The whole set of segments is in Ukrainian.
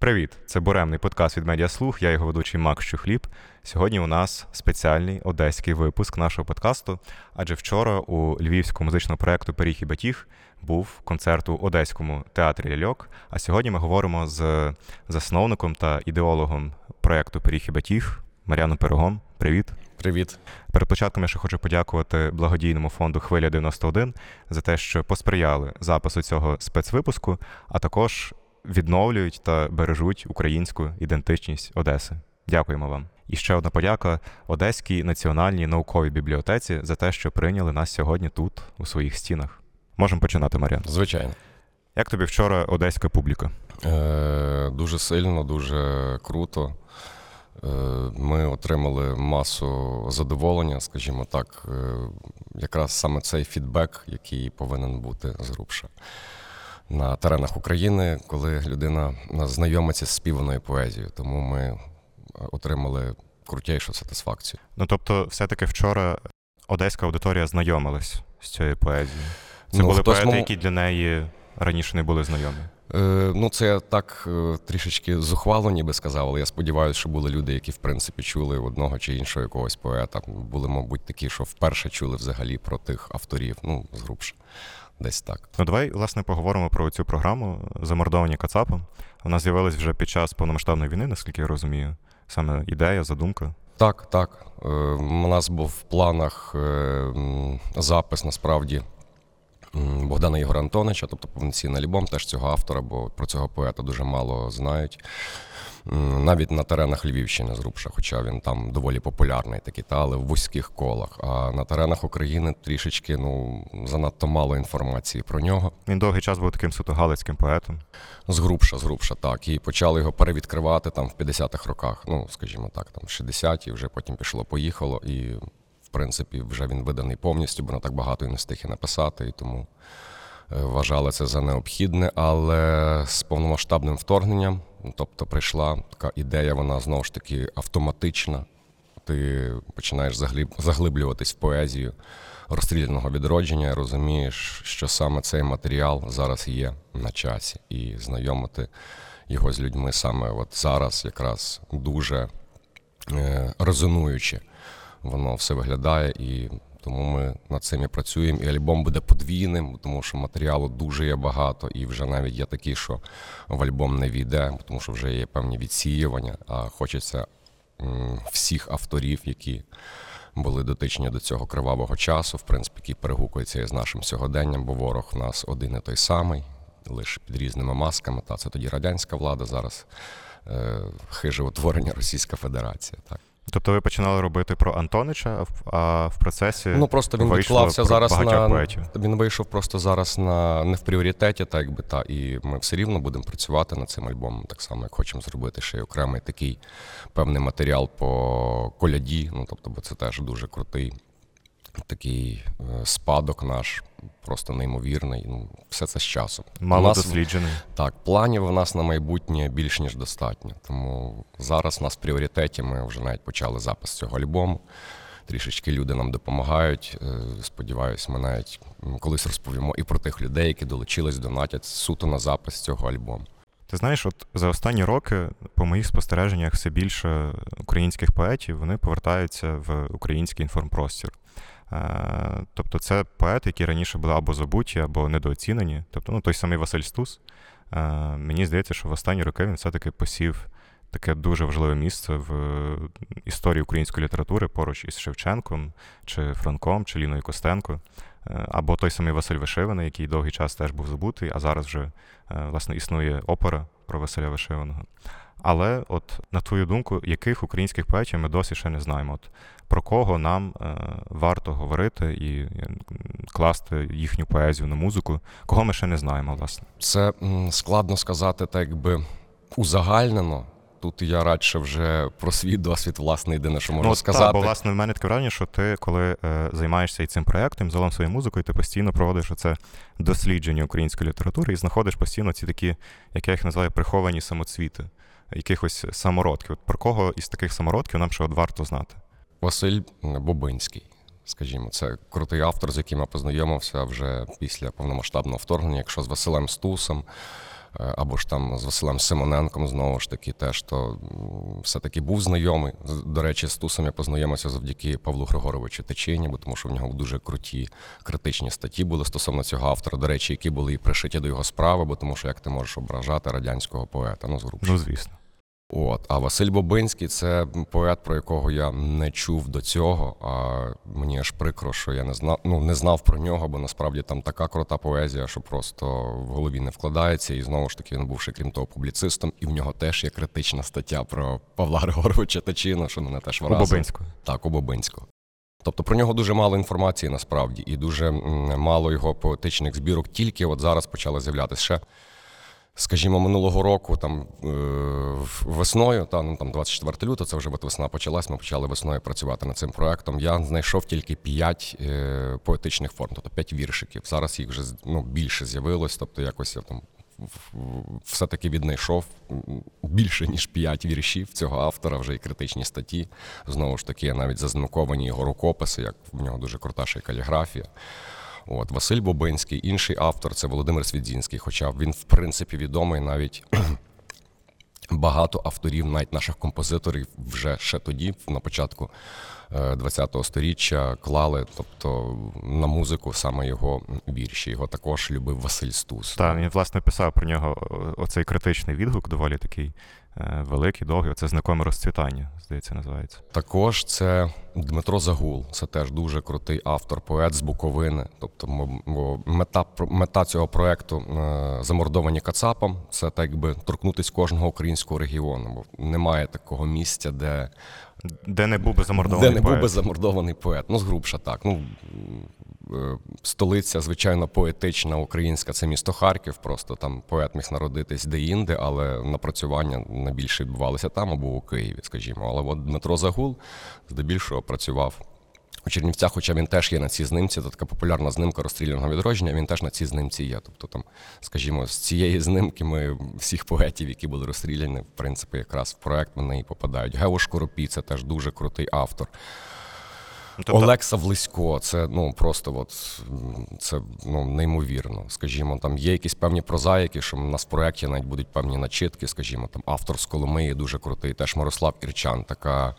Привіт! Це буремний подкаст від Медіаслух. Я його ведучий Макс Чухліб. Сьогодні у нас спеціальний одеський випуск нашого подкасту. Адже вчора у львівському музичному проєкту Пиріг і Батіг був концерт у Одеському театрі Ляльок. А сьогодні ми говоримо з засновником та ідеологом проєкту Пиріг і Батіг Мар'яном Пирогом. Привіт! Привіт. Перед початком я ще хочу подякувати благодійному фонду Хвиля 91 за те, що посприяли запису цього спецвипуску, а також відновлюють та бережуть українську ідентичність Одеси. Дякуємо вам. І ще одна подяка Одеській національній науковій бібліотеці за те, що прийняли нас сьогодні тут, у своїх стінах. Можемо починати, Мар'ян. Звичайно. Як тобі вчора одеська публіка? Е, Дуже сильно, дуже круто. Е, Ми отримали масу задоволення, скажімо так. Е, Якраз саме цей фідбек, який повинен бути з грубша. На теренах України, коли людина знайомиться з співаною поезією. Тому ми отримали крутейшу сатисфакцію. Ну тобто, все-таки вчора одеська аудиторія знайомилась з цією поезією. Це Ну, були поети, мов- які для неї раніше не були знайомі. Е, Ну, це я так е, трішечки зухвало, ніби сказав, але я сподіваюся, що були люди, які в принципі чули одного чи іншого якогось поета. Були, мабуть, такі, що вперше чули взагалі про тих авторів. Ну, згрубше. Десь так. Ну, давай, власне, поговоримо про цю програму замордовані Кацапом. Вона з'явилась вже під час повномасштабної війни, наскільки я розумію. Саме ідея, задумка. Так, так. Е, У нас був в планах е, запис насправді Богдана Ігора Антонича, тобто повноцінний альбом теж цього автора, бо про цього поета дуже мало знають. Навіть на теренах Львівщини зрубша, хоча він там доволі популярний такий, та, але в вузьких колах. А на теренах України трішечки ну, занадто мало інформації про нього. Він довгий час був таким суто галицьким поетом. Згрубша, згрубша, так. І почали його перевідкривати там в 50-х роках. Ну, скажімо так, там 60-ті, вже потім пішло-поїхало. І, в принципі, вже він виданий повністю, бо не так багато і не встиг і написати, і тому вважали це за необхідне. Але з повномасштабним вторгненням, тобто прийшла така ідея, вона знову ж таки автоматична. Ти починаєш заглиб- заглиблюватись в поезію розстріляного відродження, розумієш, що саме цей матеріал зараз є на часі, і знайомити його з людьми саме от зараз якраз дуже е, резонуюче воно все виглядає, і тому ми над цим і працюємо. І альбом буде подвійним, тому що матеріалу дуже є багато, і вже навіть є такі, що в альбом не війде, тому що вже є певні відсіювання, а хочеться всіх авторів, які були дотичні до цього кривавого часу, в принципі, який перегукується із нашим сьогоденням, бо ворог в нас один і той самий, лише під різними масками. Та це тоді радянська влада, зараз е, хиже утворення Російська Федерація. Так. Тобто ви починали робити про Антонича, а в, процесі. Ну просто він відклався зараз на поетів. він вийшов просто зараз на не в пріоритеті, так якби та і ми все рівно будемо працювати над цим альбомом, так само як хочемо зробити ще й окремий такий певний матеріал по коляді. Ну тобто, бо це теж дуже крутий такий е, спадок наш, просто неймовірний. Ну, все це з часом. Мало нас- досліджений. Так, планів у нас на майбутнє більш ніж достатньо. Тому зараз у нас в пріоритеті ми вже навіть почали запис цього альбому. Трішечки люди нам допомагають. Е, Сподіваюсь, ми навіть колись розповімо і про тих людей, які долучились, донатять суто на запис цього альбому. Ти знаєш, от за останні роки, по моїх спостереженнях, все більше українських поетів вони повертаються в український інформпростір. Е, Тобто це поети, які раніше були або забуті, або недооцінені. Тобто, ну, той самий Василь Стус. Е, Мені здається, що в останні роки він все-таки посів таке дуже важливе місце в історії української літератури поруч із Шевченком, чи Франком, чи Ліною Костенко. Е, Або той самий Василь Вишиваний, який довгий час теж був забутий, а зараз вже власне існує опера про Василя Вишиваного. Але, от на твою думку, яких українських поетів ми досі ще не знаємо? От про кого нам е, варто говорити і е, класти їхню поезію на музику, кого ми ще не знаємо, власне. Це складно сказати, так якби узагальнено. Тут я радше вже про свій досвід, власне, єдине, що можу ну, сказати. Та, бо, власне, в мене таке враження, що ти, коли е, займаєшся і цим проєктом, загалом своєю музикою, ти постійно проводиш оце дослідження української літератури і знаходиш постійно ці такі, як я їх називаю, приховані самоцвіти, якихось самородків. От про кого із таких самородків нам ще от варто знати? Василь Бобинський. Скажімо, це крутий автор, з яким я познайомився вже після повномасштабного вторгнення. Якщо з Василем Стусом, е, або ж там з Василем Симоненком знову ж таки, теж то все-таки був знайомий. До речі, з Тусом я познайомився завдяки Павлу Григоровичу Течині, бо тому що в нього дуже круті критичні статті були стосовно цього автора, до речі, які були і пришиті до його справи, бо тому що як ти можеш ображати радянського поета, ну згрубше. Ну, звісно. От, а Василь Бобинський це поет, про якого я не чув до цього. А мені аж прикро, що я не знав, ну не знав про нього, бо насправді там така крута поезія, що просто в голові не вкладається. І знову ж таки він був ще крім того публіцистом, і в нього теж є критична стаття про Павла Григоровича Тачина, що мене теж У вразило. Бобинського. Так, у Бобинського. Тобто про нього дуже мало інформації насправді, і дуже мало його поетичних збірок. Тільки от зараз почали з'являтися ще. Скажімо, минулого року, там е, весною, та ну там 24 лютого, це вже от весна почалась. Ми почали весною працювати над цим проектом. Я знайшов тільки 5 е, поетичних форм, тобто 5 віршиків. Зараз їх вже ну, більше з'явилось. Тобто, якось я там все-таки віднайшов більше ніж 5 віршів цього автора, вже і критичні статті. Знову ж таки, навіть зазнамковані його рукописи, як в нього дуже крута ще й каліграфія. От Василь Бобинський, інший автор це Володимир Свідзінський, хоча він, в принципі, відомий навіть багато авторів, навіть наших композиторів, вже ще тоді, на початку е, 20-го сторіччя, клали, тобто на музику саме його вірші. Його також любив Василь Стус. Так, він власне писав про нього оцей критичний відгук, доволі такий е, великий, довгий. Оце знакоме розцвітання, здається, називається. Також це Дмитро Загул, це теж дуже крутий автор, поет з Буковини. Тобто, мета, мета цього проекту е, замордовані Кацапом це так би торкнутись кожного українського регіону. Бо немає такого місця, де Де не був би замордований де не був би замордований поет. Ну, згрубша так. Ну, е, столиця, звичайно, поетична українська, це місто Харків. Просто там поет міг народитись де-інде, але напрацювання найбільше відбувалося там або у Києві, скажімо. Але от Дмитро Загул здебільшого працював. У Чернівцях, хоча він теж є на цій знимці, це така популярна знимка розстріляного відродження, він теж на цій знимці є. Тобто, там, скажімо, з цієї знимки ми всіх поетів, які були розстріляні, в принципі, якраз в проект вони і попадають. Гео Шкоропі це теж дуже крутий автор. Ну, тобто, Олекса Влисько, це ну просто от це ну неймовірно. Скажімо, там є якісь певні прозаїки, що в нас в проєкті навіть будуть певні начитки. Скажімо, там автор з Коломиї дуже крутий, теж Мирослав Ірчан, така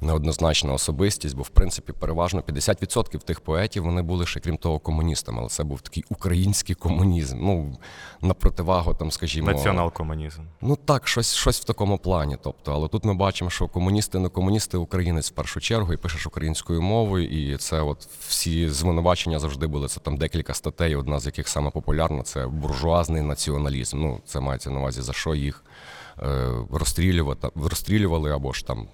неоднозначна особистість, бо в принципі переважно 50% тих поетів вони були ще крім того комуністами, але це був такий український комунізм. Ну на противагу там, скажімо, націонал-комунізм. Ну так, щось, щось в такому плані. Тобто, але тут ми бачимо, що комуністи не комуністи, українець в першу чергу, і пишеш українською мовою, і це от всі звинувачення завжди були. Це там декілька статей, одна з яких саме популярна це буржуазний націоналізм. Ну, це мається на увазі, за що їх е, розстрілювати, розстрілювали або ж там.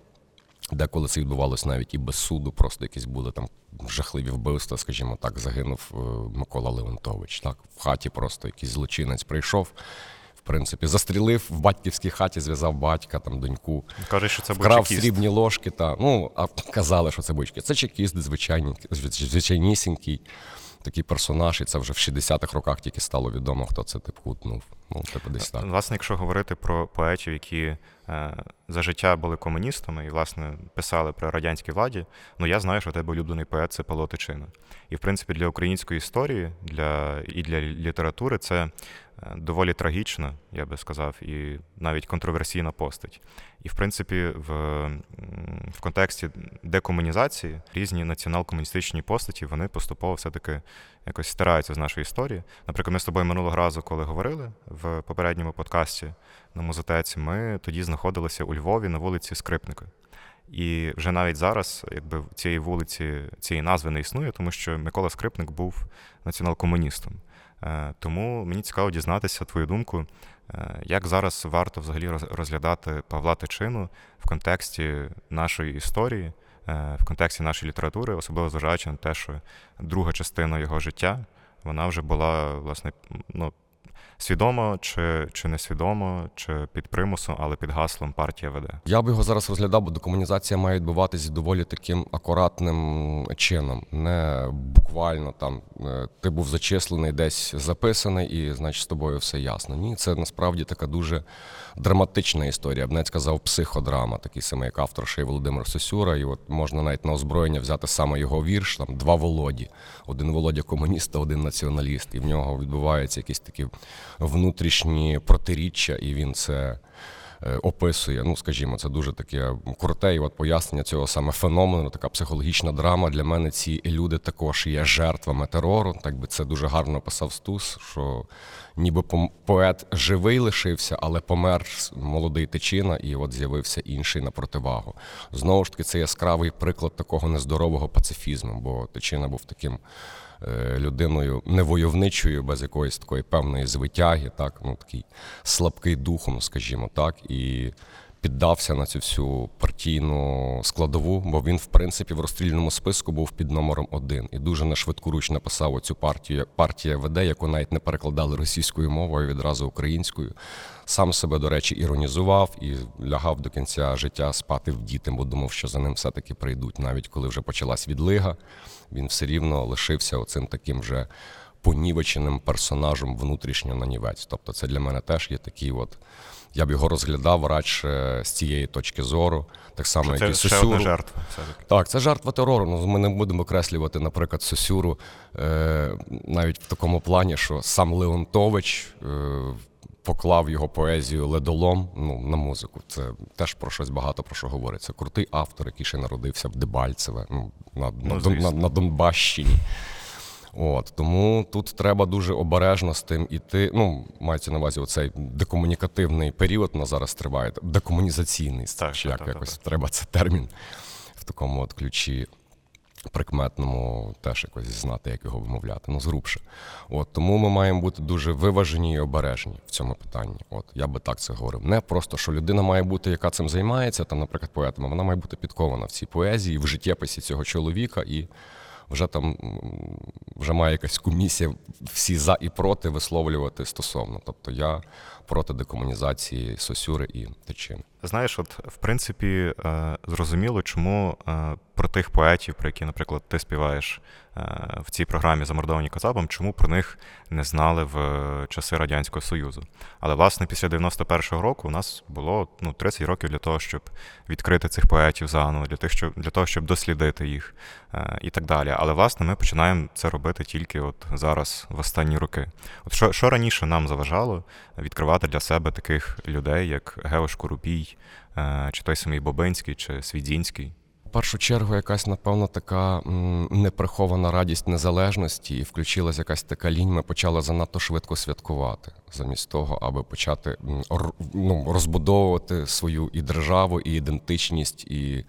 Деколи це відбувалося навіть і без суду, просто якісь були там жахливі вбивства, скажімо так, загинув е, Микола Леонтович. Так, в хаті просто якийсь злочинець прийшов, в принципі, застрілив в батьківській хаті, зв'язав батька, там доньку, Кажуть, що це вкрав чекіст. срібні ложки. Та, ну, а казали, що це бучки. Це чекіст, звичайний, звичайнісінький такий персонаж, і це вже в 60-х роках тільки стало відомо, хто це тип хутнув. Ну, типу, десь так. Власне, якщо говорити про поетів, які е, за життя були комуністами і, власне, писали про радянській владі, ну я знаю, що тебе улюблений поет це Павло Тичина. І, в принципі, для української історії для, і для літератури це е, доволі трагічна, я би сказав, і навіть контроверсійна постать. І, в принципі, в, в контексті декомунізації різні націонал-комуністичні постаті вони поступово все-таки якось стираються з нашої історії. Наприклад, ми з тобою минулого разу, коли говорили в попередньому подкасті на музотеці, ми тоді знаходилися у Львові на вулиці Скрипника. І вже навіть зараз, якби цієї вулиці, цієї назви не існує, тому що Микола Скрипник був націонал-комуністом. Е, Тому мені цікаво дізнатися твою думку, е, як зараз варто взагалі роз- розглядати Павла Тичину в контексті нашої історії, е, в контексті нашої літератури, особливо зважаючи на те, що друга частина його життя вона вже була власне ну, свідомо чи, чи несвідомо, чи під примусом, але під гаслом партія веде. Я б його зараз розглядав, бо декомунізація має відбуватися доволі таким акуратним чином. Не буквально там е, ти був зачислений, десь записаний, і значить з тобою все ясно. Ні, це насправді така дуже драматична історія. Я б навіть сказав психодрама, такий самий як автор ще й Володимир Сосюра. І от можна навіть на озброєння взяти саме його вірш, там два Володі. Один Володя комуніст, один націоналіст. І в нього відбуваються якісь такі внутрішні протиріччя, і він це е, описує. Ну, скажімо, це дуже таке круте, і от пояснення цього саме феномену, така психологічна драма. Для мене ці люди також є жертвами терору. Так би це дуже гарно описав Стус, що ніби поет живий лишився, але помер молодий тичина, і от з'явився інший на противагу. Знову ж таки, це яскравий приклад такого нездорового пацифізму, бо тичина був таким людиною невойовничою, без якоїсь такої певної звитяги, так, ну такий слабкий духом, скажімо так, і піддався на цю всю партійну складову, бо він, в принципі, в розстрільному списку був під номером один і дуже на швидкоруч написав оцю партію, партія веде, яку навіть не перекладали російською мовою, відразу українською. Сам себе, до речі, іронізував і лягав до кінця життя спати в діти, бо думав, що за ним все-таки прийдуть. Навіть коли вже почалась відлига, він все рівно лишився оцим таким вже понівеченим персонажем внутрішньо нанівець. Тобто це для мене теж є такий от. Я б його розглядав радше з цієї точки зору, так само, як Це і ще Сосюру. одна жертва. Так, це жертва терору. Ну, ми не будемо окреслювати, наприклад, Сосюру е, навіть в такому плані, що сам Леонтович е, поклав його поезію ледолом ну, на музику. Це теж про щось багато про що говорить. Це крутий автор, який ще народився в Дебальцеве, ну, на, на, Ну, Дон- на, на Донбащині. От, тому тут треба дуже обережно з тим іти. Ну, мається на увазі оцей декомунікативний період у нас зараз триває, декомунізаційний, Так, чи так, як так, якось так. треба це термін в такому от ключі прикметному теж якось знати, як його вимовляти. Ну, зрубше. От, тому ми маємо бути дуже виважені і обережні в цьому питанні. От, я би так це говорив. Не просто, що людина має бути, яка цим займається, там, наприклад, поетом, а вона має бути підкована в цій поезії, в життєписі цього чоловіка і вже там вже має якась комісія всі за і проти висловлювати стосовно. Тобто я проти декомунізації Сосюри і Тичини. Знаєш, от в принципі е, зрозуміло, чому е, про тих поетів, про які, наприклад, ти співаєш е, в цій програмі Замордовані Кацапом, чому про них не знали в часи Радянського Союзу. Але власне після 91-го року у нас було ну, 30 років для того, щоб відкрити цих поетів заново, для тих, щоб для того, щоб дослідити їх і так далі. Але власне ми починаємо це робити тільки от зараз, в останні роки. От що, що раніше нам заважало відкривати для себе таких людей, як Геош Курупій, е, чи той самий Бобинський, чи Свідзінський? В першу чергу, якась, напевно, така неприхована радість незалежності, і включилась якась така лінь. Ми почали занадто швидко святкувати, замість того, аби почати ну, розбудовувати свою і державу, і ідентичність, і,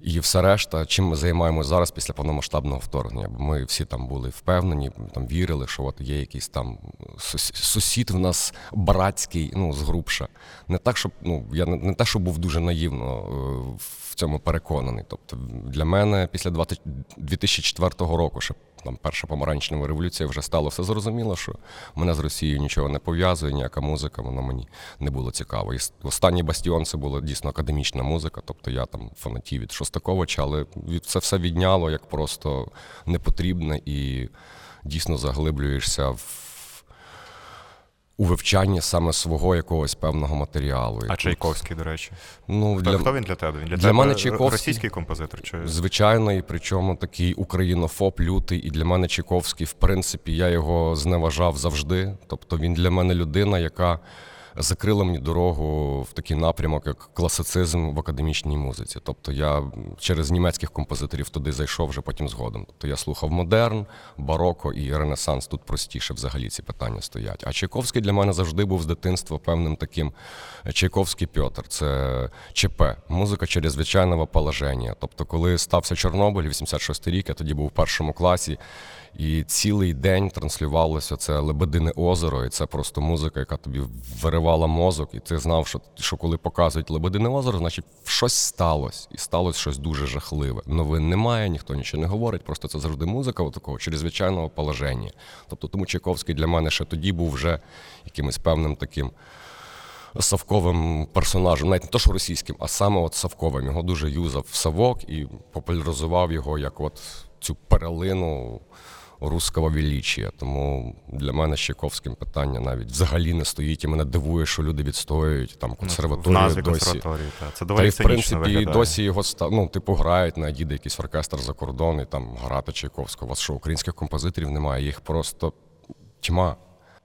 і все решта, чим ми займаємося зараз після повномасштабного вторгнення. Ми всі там були впевнені, там вірили, що от є якийсь там сусід в нас братський, ну, згрубша. Не так, щоб ну, я не, не те, що був дуже наївно е, в цьому переконаний. Тобто для мене після 20 2004 року, ще там перша помаранчева революція, вже стало все зрозуміло, що мене з Росією нічого не пов'язує, ніяка музика, воно мені не було цікаво. І останній бастіон це була дійсно академічна музика, тобто я там фанатів від Шостаковича, але це все відняло як просто непотрібне і дійсно заглиблюєшся в. У вивчанні саме свого якогось певного матеріалу. А Чайковський, до речі. Ну, для, хто він для тебе? Він для, для тебе мене Чайковський- російський композитор? Чи... Звичайно, і причому такий українофоб лютий. І для мене Чайковський, в принципі, я його зневажав завжди. Тобто він для мене людина, яка закрила мені дорогу в такий напрямок, як класицизм в академічній музиці. Тобто я через німецьких композиторів туди зайшов вже потім згодом. Тобто я слухав модерн, бароко і ренесанс. Тут простіше взагалі ці питання стоять. А Чайковський для мене завжди був з дитинства певним таким Чайковський Пьотр. Це ЧП, музика чрезвичайного положення. Тобто, коли стався Чорнобиль, 86 рік, я тоді був у першому класі. І цілий день транслювалося це Лебедине озеро, і це просто музика, яка тобі виривала мозок, і ти знав, що, що коли показують Лебедине озеро, значить щось сталося, і сталося щось дуже жахливе. Новин немає, ніхто нічого не говорить, просто це завжди музика такого чрезвичайного положення. Тобто тому Чайковський для мене ще тоді був вже якимось певним таким. Савковим персонажем, навіть не то, що російським, а саме от Савковим. Його дуже юзав Савок і популяризував його як от цю перелину руского величія. Тому для мене з Чайковським питання навіть взагалі не стоїть. І мене дивує, що люди відстоюють там Ну, в консерваторію назві досі. та. Це Та доволі й в принципі виглядає. досі його ну, типу грають на їде якийсь оркестр за кордон і там грати Чайковського. У вас що українських композиторів немає, їх просто тьма.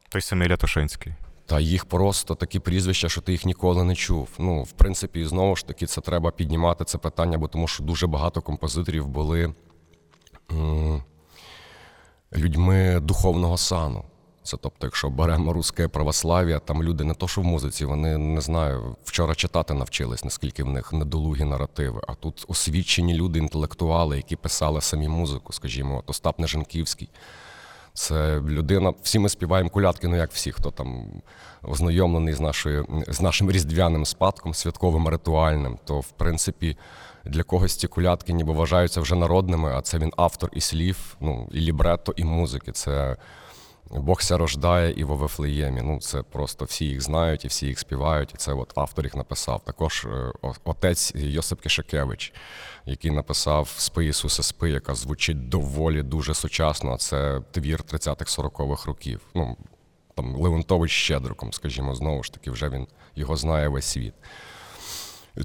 Той самий Лятошинський. Та їх просто такі прізвища, що ти їх ніколи не чув. Ну, в принципі, знову ж таки, це треба піднімати це питання, бо тому що дуже багато композиторів були м, людьми духовного сану. Це тобто, якщо беремо русське православ'я, там люди не то, що в музиці, вони не знаю, вчора читати навчились, наскільки в них недолугі наративи. А тут освічені люди, інтелектуали, які писали самі музику, скажімо, от Остап Нежанківський. Це людина, всі ми співаємо колядки, ну як всі, хто там ознайомлений з, нашою, з нашим різдвяним спадком, святковим ритуальним, то в принципі для когось ці колядки ніби вважаються вже народними, а це він автор і слів, ну, і лібретто, і музики. Це Бог ся рождає і во Вифлеємі. Ну, це просто всі їх знають і всі їх співають. І це от автор їх написав. Також е, отець Йосип Кишакевич, який написав Спи Ісусе спи, яка звучить доволі дуже сучасно. Це твір 30-х-40-х років. Ну, там Леонтович Щедриком, скажімо, знову ж таки, вже він його знає весь світ.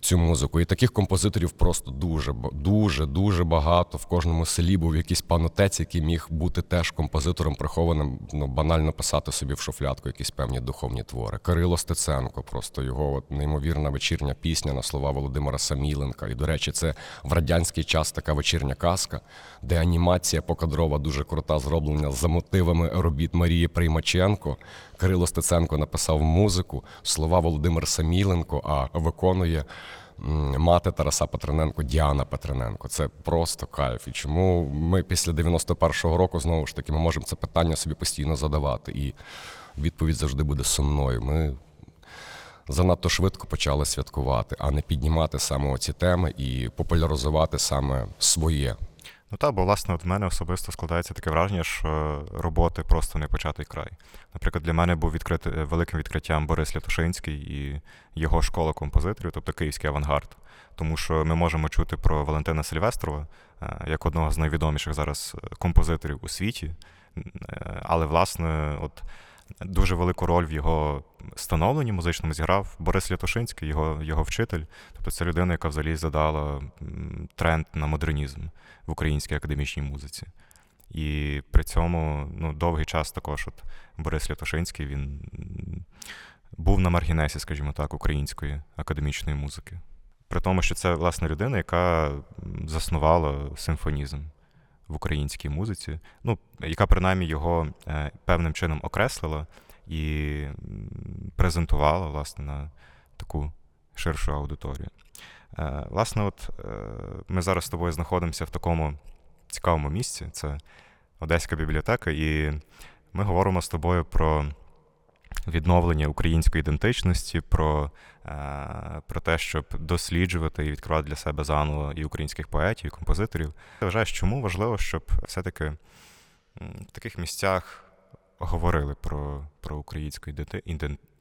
Цю музику. І таких композиторів просто дуже, дуже, дуже багато. В кожному селі був якийсь пан отець, який міг бути теж композитором, прихованим, ну, банально писати собі в шуфлядку якісь певні духовні твори. Кирило Стеценко, просто його от, неймовірна вечірня пісня на слова Володимира Саміленка. І, до речі, це в радянський час така вечірня казка, де анімація покадрова дуже крута, зроблена за мотивами робіт Марії Приймаченко. Кирило Стеценко написав музику, слова Володимир Саміленко, а виконує мати Тараса Петрененко Діана Петрененко. Це просто кайф. І чому ми після 91-го року знову ж таки ми можемо це питання собі постійно задавати. І відповідь завжди буде сумною. Ми занадто швидко почали святкувати, а не піднімати саме оці теми і популяризувати саме своє. Ну так, бо власне от в мене особисто складається таке враження, що роботи просто не початий край. Наприклад, для мене був відкрит, великим відкриттям Борис Лятошинський і його школа композиторів, тобто Київський авангард. Тому що ми можемо чути про Валентина Сильвестрова е, як одного з найвідоміших зараз е, композиторів у світі. Е, Але, власне, от дуже велику роль в його становленні музичному зіграв Борис Лятошинський, його, його вчитель. Тобто це людина, яка взагалі задала тренд на модернізм в українській академічній музиці. І при цьому ну, довгий час також от Борис Лятошинський він був на маргінесі, скажімо так, української академічної музики. При тому, що це власне людина, яка заснувала симфонізм в українській музиці, ну, яка принаймні його е, певним чином окреслила і презентувала власне на таку ширшу аудиторію. Е, Власне, от е, ми зараз з тобою знаходимося в такому цікавому місці. Це Одеська бібліотека, і ми говоримо з тобою про відновлення української ідентичності, про, е, про те, щоб досліджувати і відкривати для себе заново і українських поетів, і композиторів. Ти вважаєш, чому важливо, щоб все-таки в таких місцях говорили про, про українську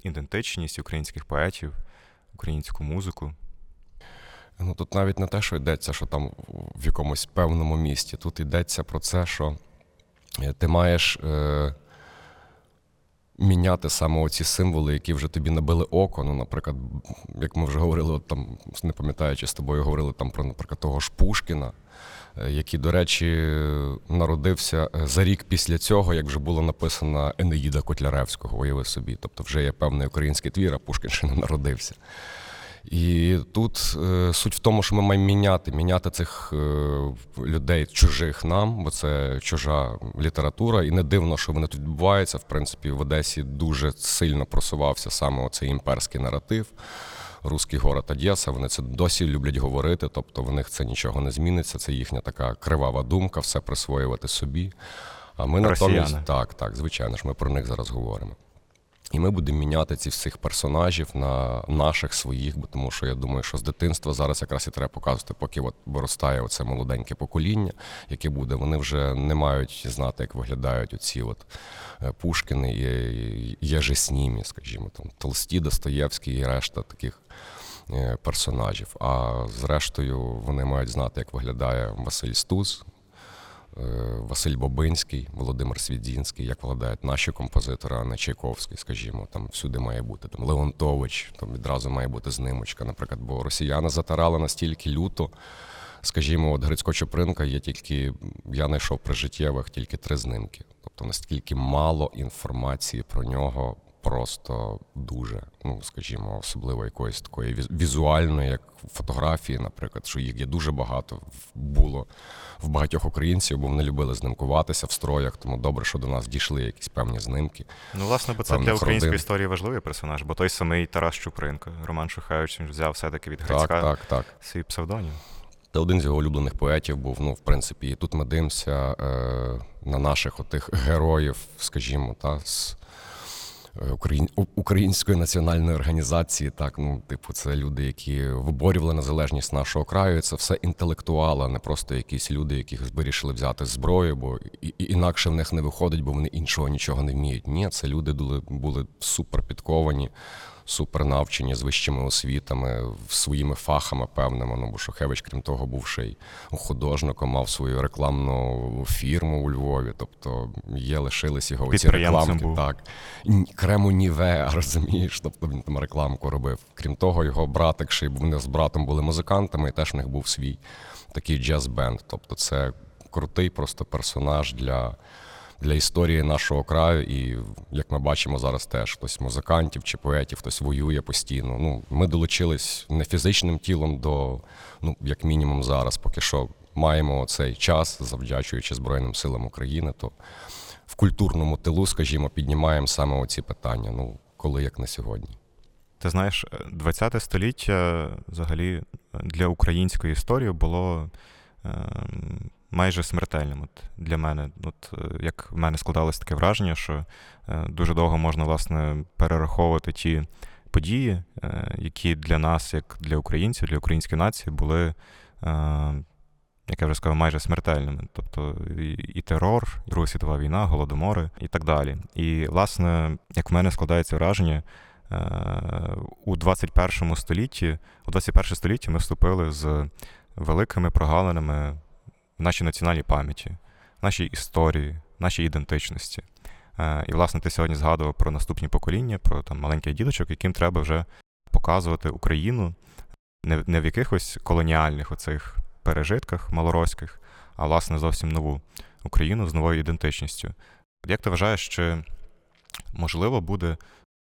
ідентичність українських поетів, українську музику? Ну тут навіть не те, що йдеться, що там в якомусь певному місті. Тут йдеться про це, що е, ти маєш е, міняти саме оці символи, які вже тобі набили око. Ну, наприклад, як ми вже говорили, от там, не пам'ятаючи з тобою, говорили там про, наприклад, того ж Пушкіна, е, який, до речі, народився е, за рік після цього, як вже була написана Енеїда Котляревського, уяви собі. Тобто вже є певний український твір, а Пушкін ще не народився. І тут е, суть в тому, що ми маємо міняти, міняти цих е, людей чужих нам, бо це чужа література, і не дивно, що вони тут відбуваються. В принципі, в Одесі дуже сильно просувався саме оцей імперський наратив. Руський город Одеса, вони це досі люблять говорити, тобто в них це нічого не зміниться, це їхня така кривава думка, все присвоювати собі. А ми натомість так, так, звичайно ж, ми про них зараз говоримо. І ми будемо міняти ці всіх персонажів на наших своїх, бо тому що я думаю, що з дитинства зараз якраз і треба показувати, поки от виростає оце молоденьке покоління, яке буде. Вони вже не мають знати, як виглядають оці от е, Пушкіни і Єжи Снімі, скажімо, там Толсті, Достоєвський і решта таких е, персонажів. А зрештою вони мають знати, як виглядає Василь Стус, Василь Бобинський, Володимир Свідзінський, як виглядають наші композитори, а Чайковський, скажімо, там всюди має бути там Леонтович, там відразу має бути знимочка, наприклад, бо росіяни затарали настільки люто Скажімо, от Грицько Чупринка є тільки, я знайшов при життєвих тільки три знимки. Тобто наскільки мало інформації про нього, просто дуже, ну скажімо, особливо якоїсь такої віз- візуальної, як фотографії, наприклад, що їх є дуже багато було в багатьох українців, бо вони любили знимкуватися в строях, тому добре, що до нас дійшли якісь певні знимки. Ну, власне, бо це для української родин. історії важливий персонаж, бо той самий Тарас Чупринко, Роман Шухевич, взяв все-таки від Грицька Так, так, так. свій псевдонім. Та один з його улюблених поетів був. Ну, в принципі, і тут ми дивимося е, на наших отих героїв, скажімо, та з української національної організації. Так, ну, типу, це люди, які виборювали незалежність нашого краю. Це все інтелектуали, а не просто якісь люди, яких вирішили взяти зброю, бо і, і інакше в них не виходить, бо вони іншого нічого не вміють. Ні, це люди були, були супер підковані супер навчені з вищими освітами, своїми фахами певними. Ну, бо Шухевич, крім того, був ще й художником, мав свою рекламну фірму у Львові. Тобто є, лишились його ці рекламки. був. Так. Крему Nivea, розумієш? Тобто він там рекламку робив. Крім того, його братик ще й вони з братом були музикантами, і теж в них був свій такий джаз-бенд. Тобто це крутий просто персонаж для для історії нашого краю, і як ми бачимо зараз, теж хтось музикантів чи поетів, хтось воює постійно. Ну, ми долучились не фізичним тілом до, ну як мінімум, зараз, поки що маємо цей час, завдячуючи Збройним силам України, то в культурному тилу, скажімо, піднімаємо саме оці питання. Ну, коли як не сьогодні. Ти знаєш, 20 століття взагалі для української історії було е, майже смертельним. От для мене, от е, як в мене складалось таке враження, що е, дуже довго можна власне перераховувати ті події, е, які для нас, як для українців, для української нації, були. Як я вже сказав, майже смертельними. Тобто і, терор, і Друга світова війна, голодомори і так далі. І, власне, як в мене складається враження, у 21 столітті, у 21 столітті ми вступили з великими прогалинами в нашій національній пам'яті, в нашій історії, в нашій ідентичності. Е, І, власне, ти сьогодні згадував про наступні покоління, про там маленьких діточок, яким треба вже показувати Україну не, в якихось колоніальних оцих пережитках малороських, а власне зовсім нову Україну з новою ідентичністю. Як ти вважаєш, чи можливо буде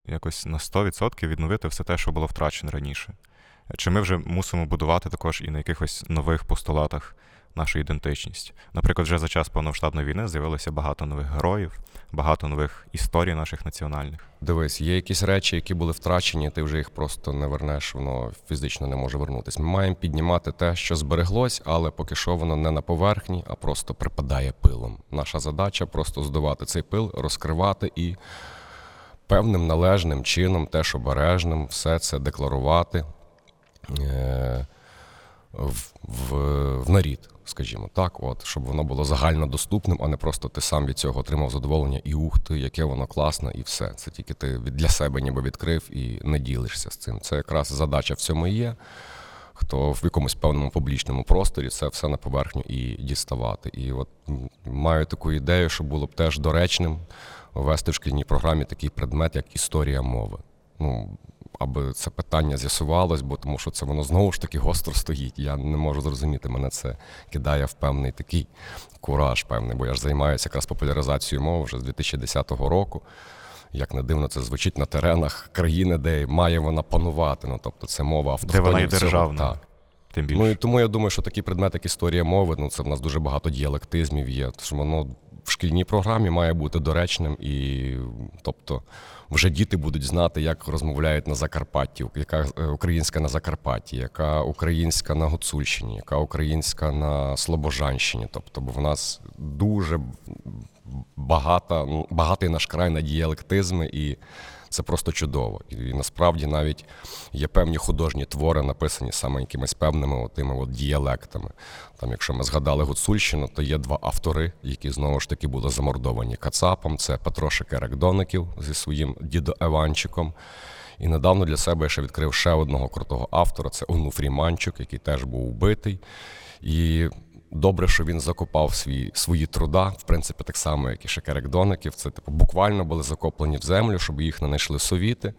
якось на 100% відновити все те, що було втрачено раніше? Чи ми вже мусимо будувати також і на якихось нових постулатах нашу ідентичність? Наприклад, вже за час повномасштабної війни з'явилося багато нових героїв, багато нових історій наших національних. Дивись, є якісь речі, які були втрачені, ти вже їх просто не вернеш, воно фізично не може вернутися. Ми маємо піднімати те, що збереглось, але поки що воно не на поверхні, а просто припадає пилом. Наша задача просто здувати цей пил, розкривати і певним належним чином, теж обережним, все це декларувати е, в, в, в нарід, скажімо так, от, щоб воно було загальнодоступним, а не просто ти сам від цього отримав задоволення і ух ти, яке воно класне, і все. Це тільки ти від- для себе ніби відкрив і не ділишся з цим. Це якраз задача в цьому є. Хто в якомусь певному публічному просторі це все на поверхню і діставати. І от маю таку ідею, що було б теж доречним ввести в шкільній програмі такий предмет, як історія мови. Ну, аби це питання з'ясувалось, бо тому що це воно знову ж таки гостро стоїть. Я не можу зрозуміти, мене це кидає в певний такий кураж, певний, бо я ж займаюся якраз популяризацією мови вже з 2010 року. Як не дивно, це звучить на теренах країни, де має вона панувати. Ну тобто це мова автохтонів. Де вона і державна. Так. Тим більше. Ну і тому я думаю, що такий предмет, як історія мови, ну це в нас дуже багато діалектизмів є. Тож воно в шкільній програмі має бути доречним, і тобто вже діти будуть знати, як розмовляють на Закарпатті, яка е, українська на Закарпатті, яка українська на Гуцульщині, яка українська на Слобожанщині. Тобто, бо в нас дуже багата, ну, багатий наш край на діалектизми, і це просто чудово. І, насправді навіть є певні художні твори, написані саме якимись певними отими от діалектами. Там, якщо ми згадали Гуцульщину, то є два автори, які знову ж таки були замордовані Кацапом. Це Петро Шекерек Доників зі своїм дідо Еванчиком. І недавно для себе я ще відкрив ще одного крутого автора це Онуфрій Манчук, який теж був убитий. І добре, що він закопав свої, свої труда, в принципі, так само, як і Шекерек Доників. Це типу буквально були закоплені в землю, щоб їх не знайшли совіти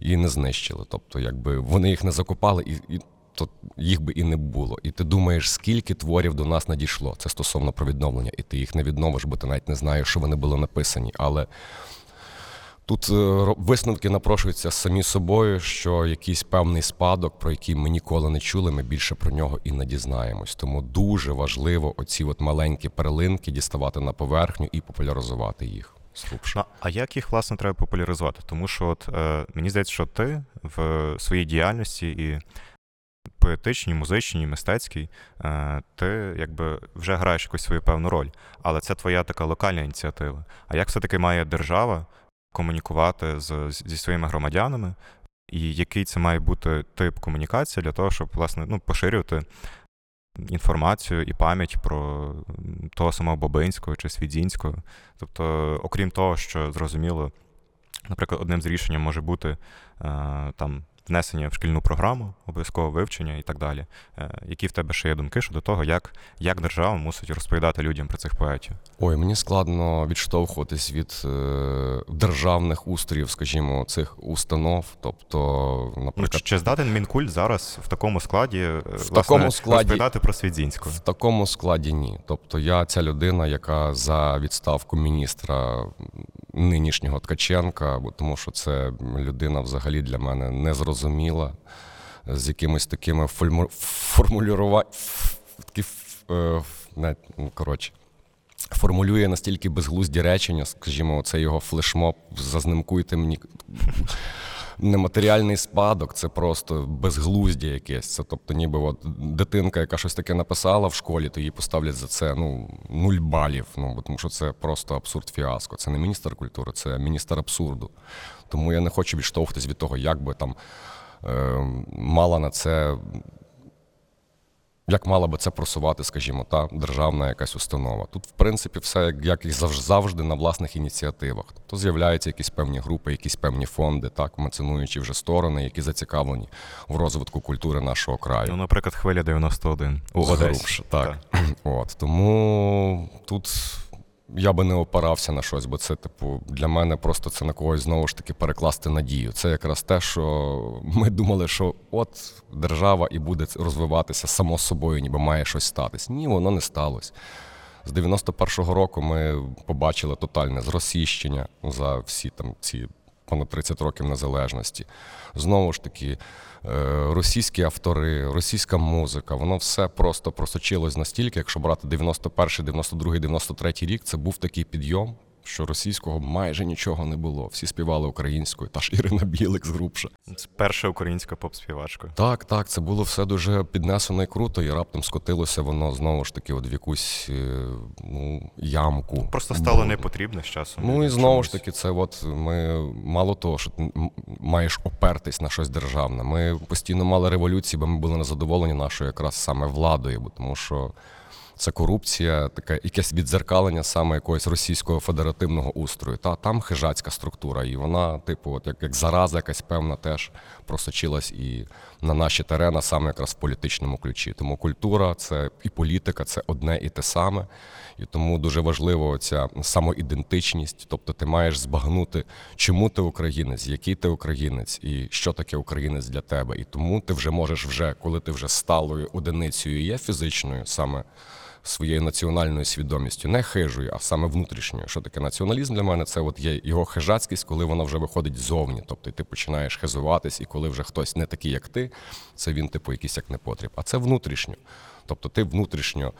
і не знищили. Тобто, якби вони їх не закопали і. і то їх би і не було. І ти думаєш, скільки творів до нас надійшло. Це стосовно про відновлення, і ти їх не відновиш, бо ти навіть не знаєш, що вони були написані. Але тут е, висновки напрошуються самі собою, що якийсь певний спадок, про який ми ніколи не чули, ми більше про нього і не дізнаємось. Тому дуже важливо оці от маленькі перлинки діставати на поверхню і популяризувати їх. Зрубше. Ну, а як їх власне треба популяризувати? Тому що от е, мені здається, що ти в своїй діяльності і поетичній, музичній, мистецькій, е, ти якби вже граєш якусь свою певну роль, але це твоя така локальна ініціатива. А як все-таки має держава комунікувати з, зі своїми громадянами? І який це має бути тип комунікації для того, щоб власне ну, поширювати інформацію і пам'ять про того самого Бобинського чи Свідзінського. Тобто, окрім того, що зрозуміло, наприклад, одним з рішень може бути е, там внесення в шкільну програму, обов'язкове вивчення і так далі. Е, які в тебе ще є думки щодо того, як, як держава мусить розповідати людям про цих поетів? Ой, мені складно відштовхуватись від е, державних устроїв, скажімо, цих установ. Тобто, Ну, чи, наприклад, чи здатен Мінкульт зараз в такому складі, е, власне, такому складі- розповідати про Свідзінського? в такому складі ні. Тобто, я ця людина, яка за відставку міністра нинішнього Ткаченка, тому що це людина взагалі для мене незрозуміла, з якимись такими фольму... формулювання. Такі, ф- е, ну. Формулює настільки безглузді речення, скажімо, це його флешмоб, зазнимкуйте мені нематеріальний спадок, це просто безглуздя якесь. Це тобто, ніби от дитинка, яка щось таке написала в школі, то їй поставлять за це ну, нуль балів. Ну, тому що це просто абсурд фіаско. Це не міністр культури, це міністр абсурду. Тому я не хочу відштовхуватись від того, як би там е, мала на це. Як мала би це просувати, скажімо, та державна якась установа. Тут, в принципі, все як, і завж- завжди на власних ініціативах. Тобто з'являються якісь певні групи, якісь певні фонди, так, меценуючі вже сторони, які зацікавлені в розвитку культури нашого краю. Ну, наприклад, хвиля 91 у Одесі. Так. так. От тому тут я би не опирався на щось, бо це, типу, для мене просто це на когось знову ж таки перекласти надію. Це якраз те, що ми думали, що от держава і буде розвиватися само собою, ніби має щось статись. Ні, воно не сталося. З 91-го року ми побачили тотальне зросійщення за всі там ці понад 30 років незалежності. Знову ж таки, російські автори, російська музика, воно все просто просочилось настільки, якщо брати 91, 92, 93 рік, це був такий підйом, що російського майже нічого не було. Всі співали українською, та ж Ірина Білик з Грубша. Це перша українська поп-співачка. Так, так, це було все дуже піднесено і круто, і раптом скотилося воно знову ж таки от в якусь е, ну, ямку. Просто стало Бруду. непотрібне з часом. Ну і знову ж таки, це от ми мало того, що ти маєш опертись на щось державне. Ми постійно мали революції, бо ми були незадоволені нашою якраз саме владою, бо тому що це корупція, таке якесь відзеркалення саме якогось російського федеративного устрою. Та там хижацька структура, і вона, типу, от як, як зараза якась певна, теж просочилась і на наші терена, саме якраз в політичному ключі. Тому культура це і політика це одне і те саме. І тому дуже важливо ця самоідентичність, тобто ти маєш збагнути, чому ти українець, який ти українець, і що таке українець для тебе. І тому ти вже можеш, вже, коли ти вже сталою одиницею є фізичною, саме своєю національною свідомістю, не хижою, а саме внутрішньою. Що таке націоналізм для мене? Це от є його хижацькість, коли вона вже виходить ззовні. Тобто ти починаєш хизуватись, і коли вже хтось не такий, як ти, це він, типу, якийсь як непотріб. А це внутрішньо. Тобто ти внутрішньо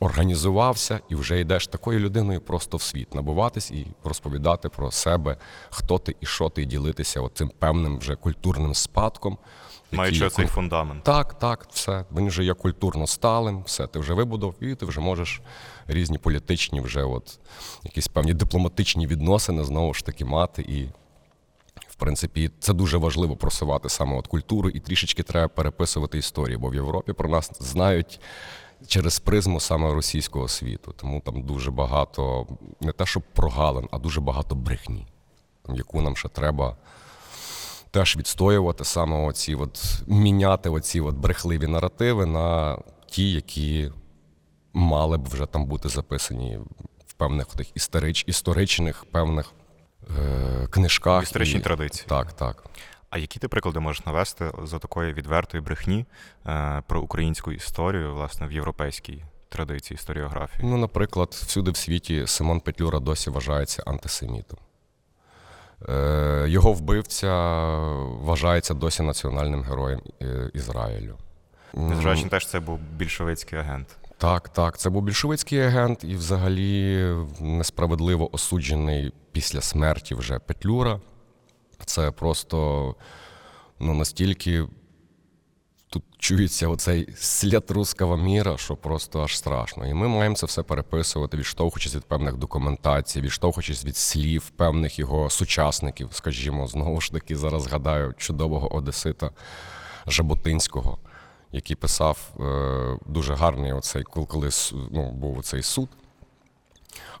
організувався і вже йдеш такою людиною просто в світ, набуватись і розповідати про себе, хто ти і що ти, ділитися цим певним вже культурним спадком. Маючи кон- фундамент. так, так, все. Він вже є культурно сталим, все, ти вже вибудов, і ти вже можеш різні політичні, вже от якісь певні дипломатичні відносини знову ж таки мати. І, в принципі, це дуже важливо просувати саме от культуру, і трішечки треба переписувати історію, бо в Європі про нас знають. Через призму саме російського світу, тому там дуже багато не те, щоб прогалин, а дуже багато брехні, яку нам ще треба теж відстоювати саме оці, от, міняти оці от брехливі наративи на ті, які мали б вже там бути записані в певних тих історич, історичних певних е, книжках. В історичній і- традиції. Так, так. А які ти приклади можеш навести за такої відвертої брехні е, про українську історію, власне, в європейській традиції історіографії? Ну, наприклад, всюди в світі Симон Петлюра досі вважається антисемітом. Е, Його вбивця вважається досі національним героєм е, Ізраїлю. Незважаючи на те, що це був більшовицький агент. Так, так. Це був більшовицький агент і взагалі несправедливо осуджений після смерті вже Петлюра. Це просто ну, настільки тут чується оцей слід руского міра, що просто аж страшно. І ми маємо це все переписувати, відштовхуючись від певних документацій, відштовхуючись від слів певних його сучасників, скажімо, знову ж таки, зараз згадаю чудового Одесита Жаботинського, який писав е, дуже гарний оцей, коли- ну, був цей суд.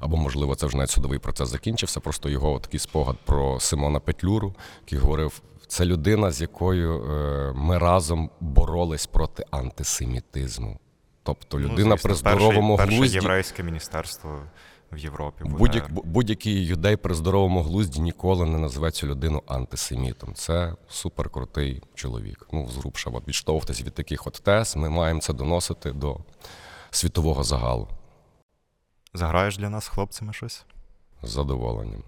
Або, можливо, це вже навіть судовий процес закінчився. Просто його такий спогад про Симона Петлюру, який говорив: це людина, з якою е, ми разом боролись проти антисемітизму. Тобто людина Ну, звісно, при здоровому перше, глузді. Перше єврейське міністерство в Європі. Буде... Будь-як, будь-який юдей при здоровому глузді ніколи не назве цю людину антисемітом. Це суперкрутий чоловік. Ну, згрубша, от відштовхуватись від таких от тез, ми маємо це доносити до світового загалу Заграєш для нас хлопцями щось? з задоволенням.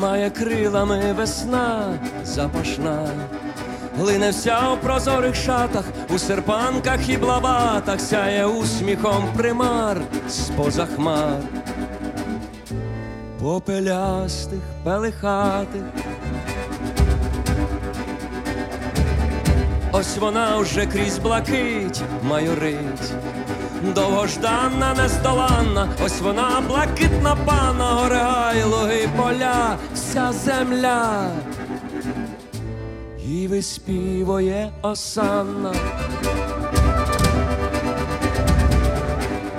Має крилами весна запашна, Лине вся у прозорих шатах, у серпанках і блаватах, сяє усміхом примар з-поза хмар, попелястих, пелихатих. Ось вона вже крізь блакить майорить, довгожданна, нездоланна, ось вона блакитна пана, гори гай, луги, поля, вся земля. І виспівує осанна.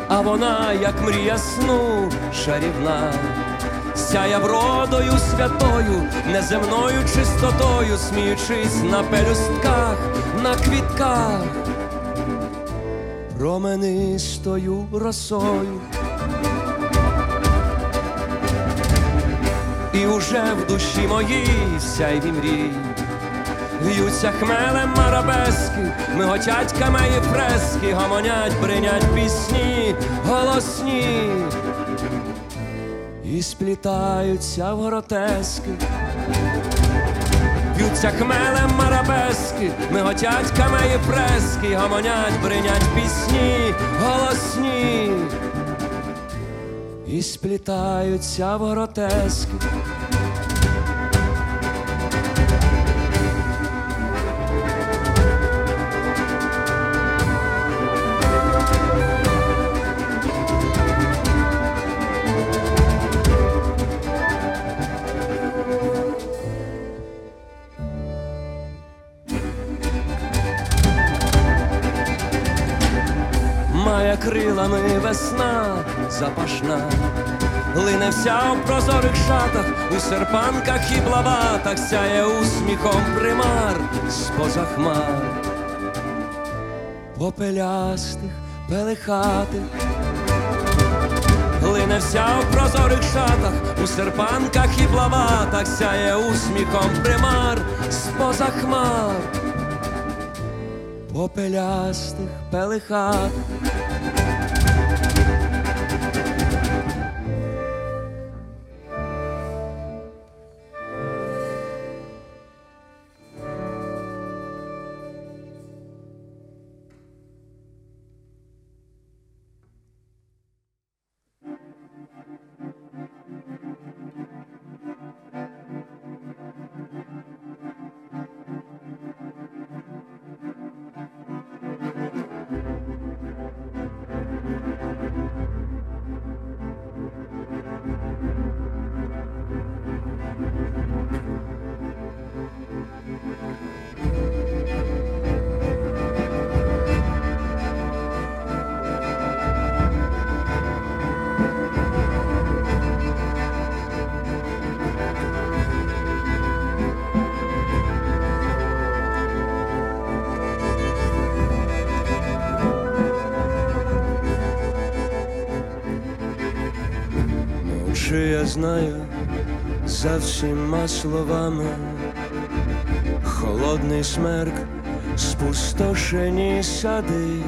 А вона, як мрія сну, шарівна, сяє вродою святою, неземною чистотою, сміючись на пелюстках, на квітках, променистою росою. І уже в душі моїй сяйві мрій В'ються хмелем марабески, миготять камеї фрески, гомонять, бринять пісні, голосні і сплітаються в гротески. В'ються хмелем марабески, миготять камеї прески, гомонять, бринять пісні, голосні і сплітаються в гротески. Має крилами весна запашна, лине вся у прозорих шатах, у серпанках і блаватах, сяє усміхом примар з-поза хмар, попелястих, пелихатих, Лине вся у прозорих шатах, у серпанках і блаватах, сяє усміхом примар з-поза хмар попелястих пелихатих. Знаю за всіма словами. Холодний смерк, спустошені сади.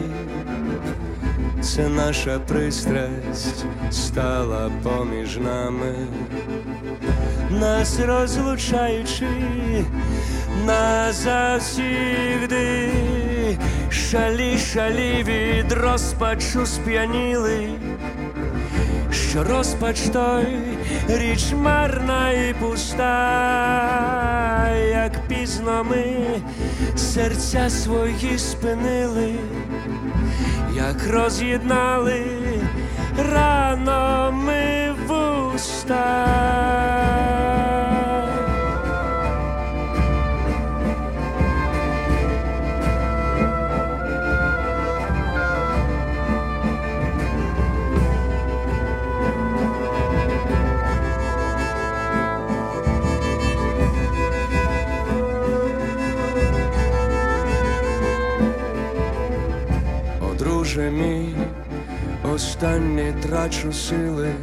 Це наша пристрасть стала поміж нами, нас розлучаючи назавсігди, шалі, шалі від розпачу сп'яніли, що розпач той річ марна і пуста, як пізно ми серця свої спинили як роз'єднали рано трачу сили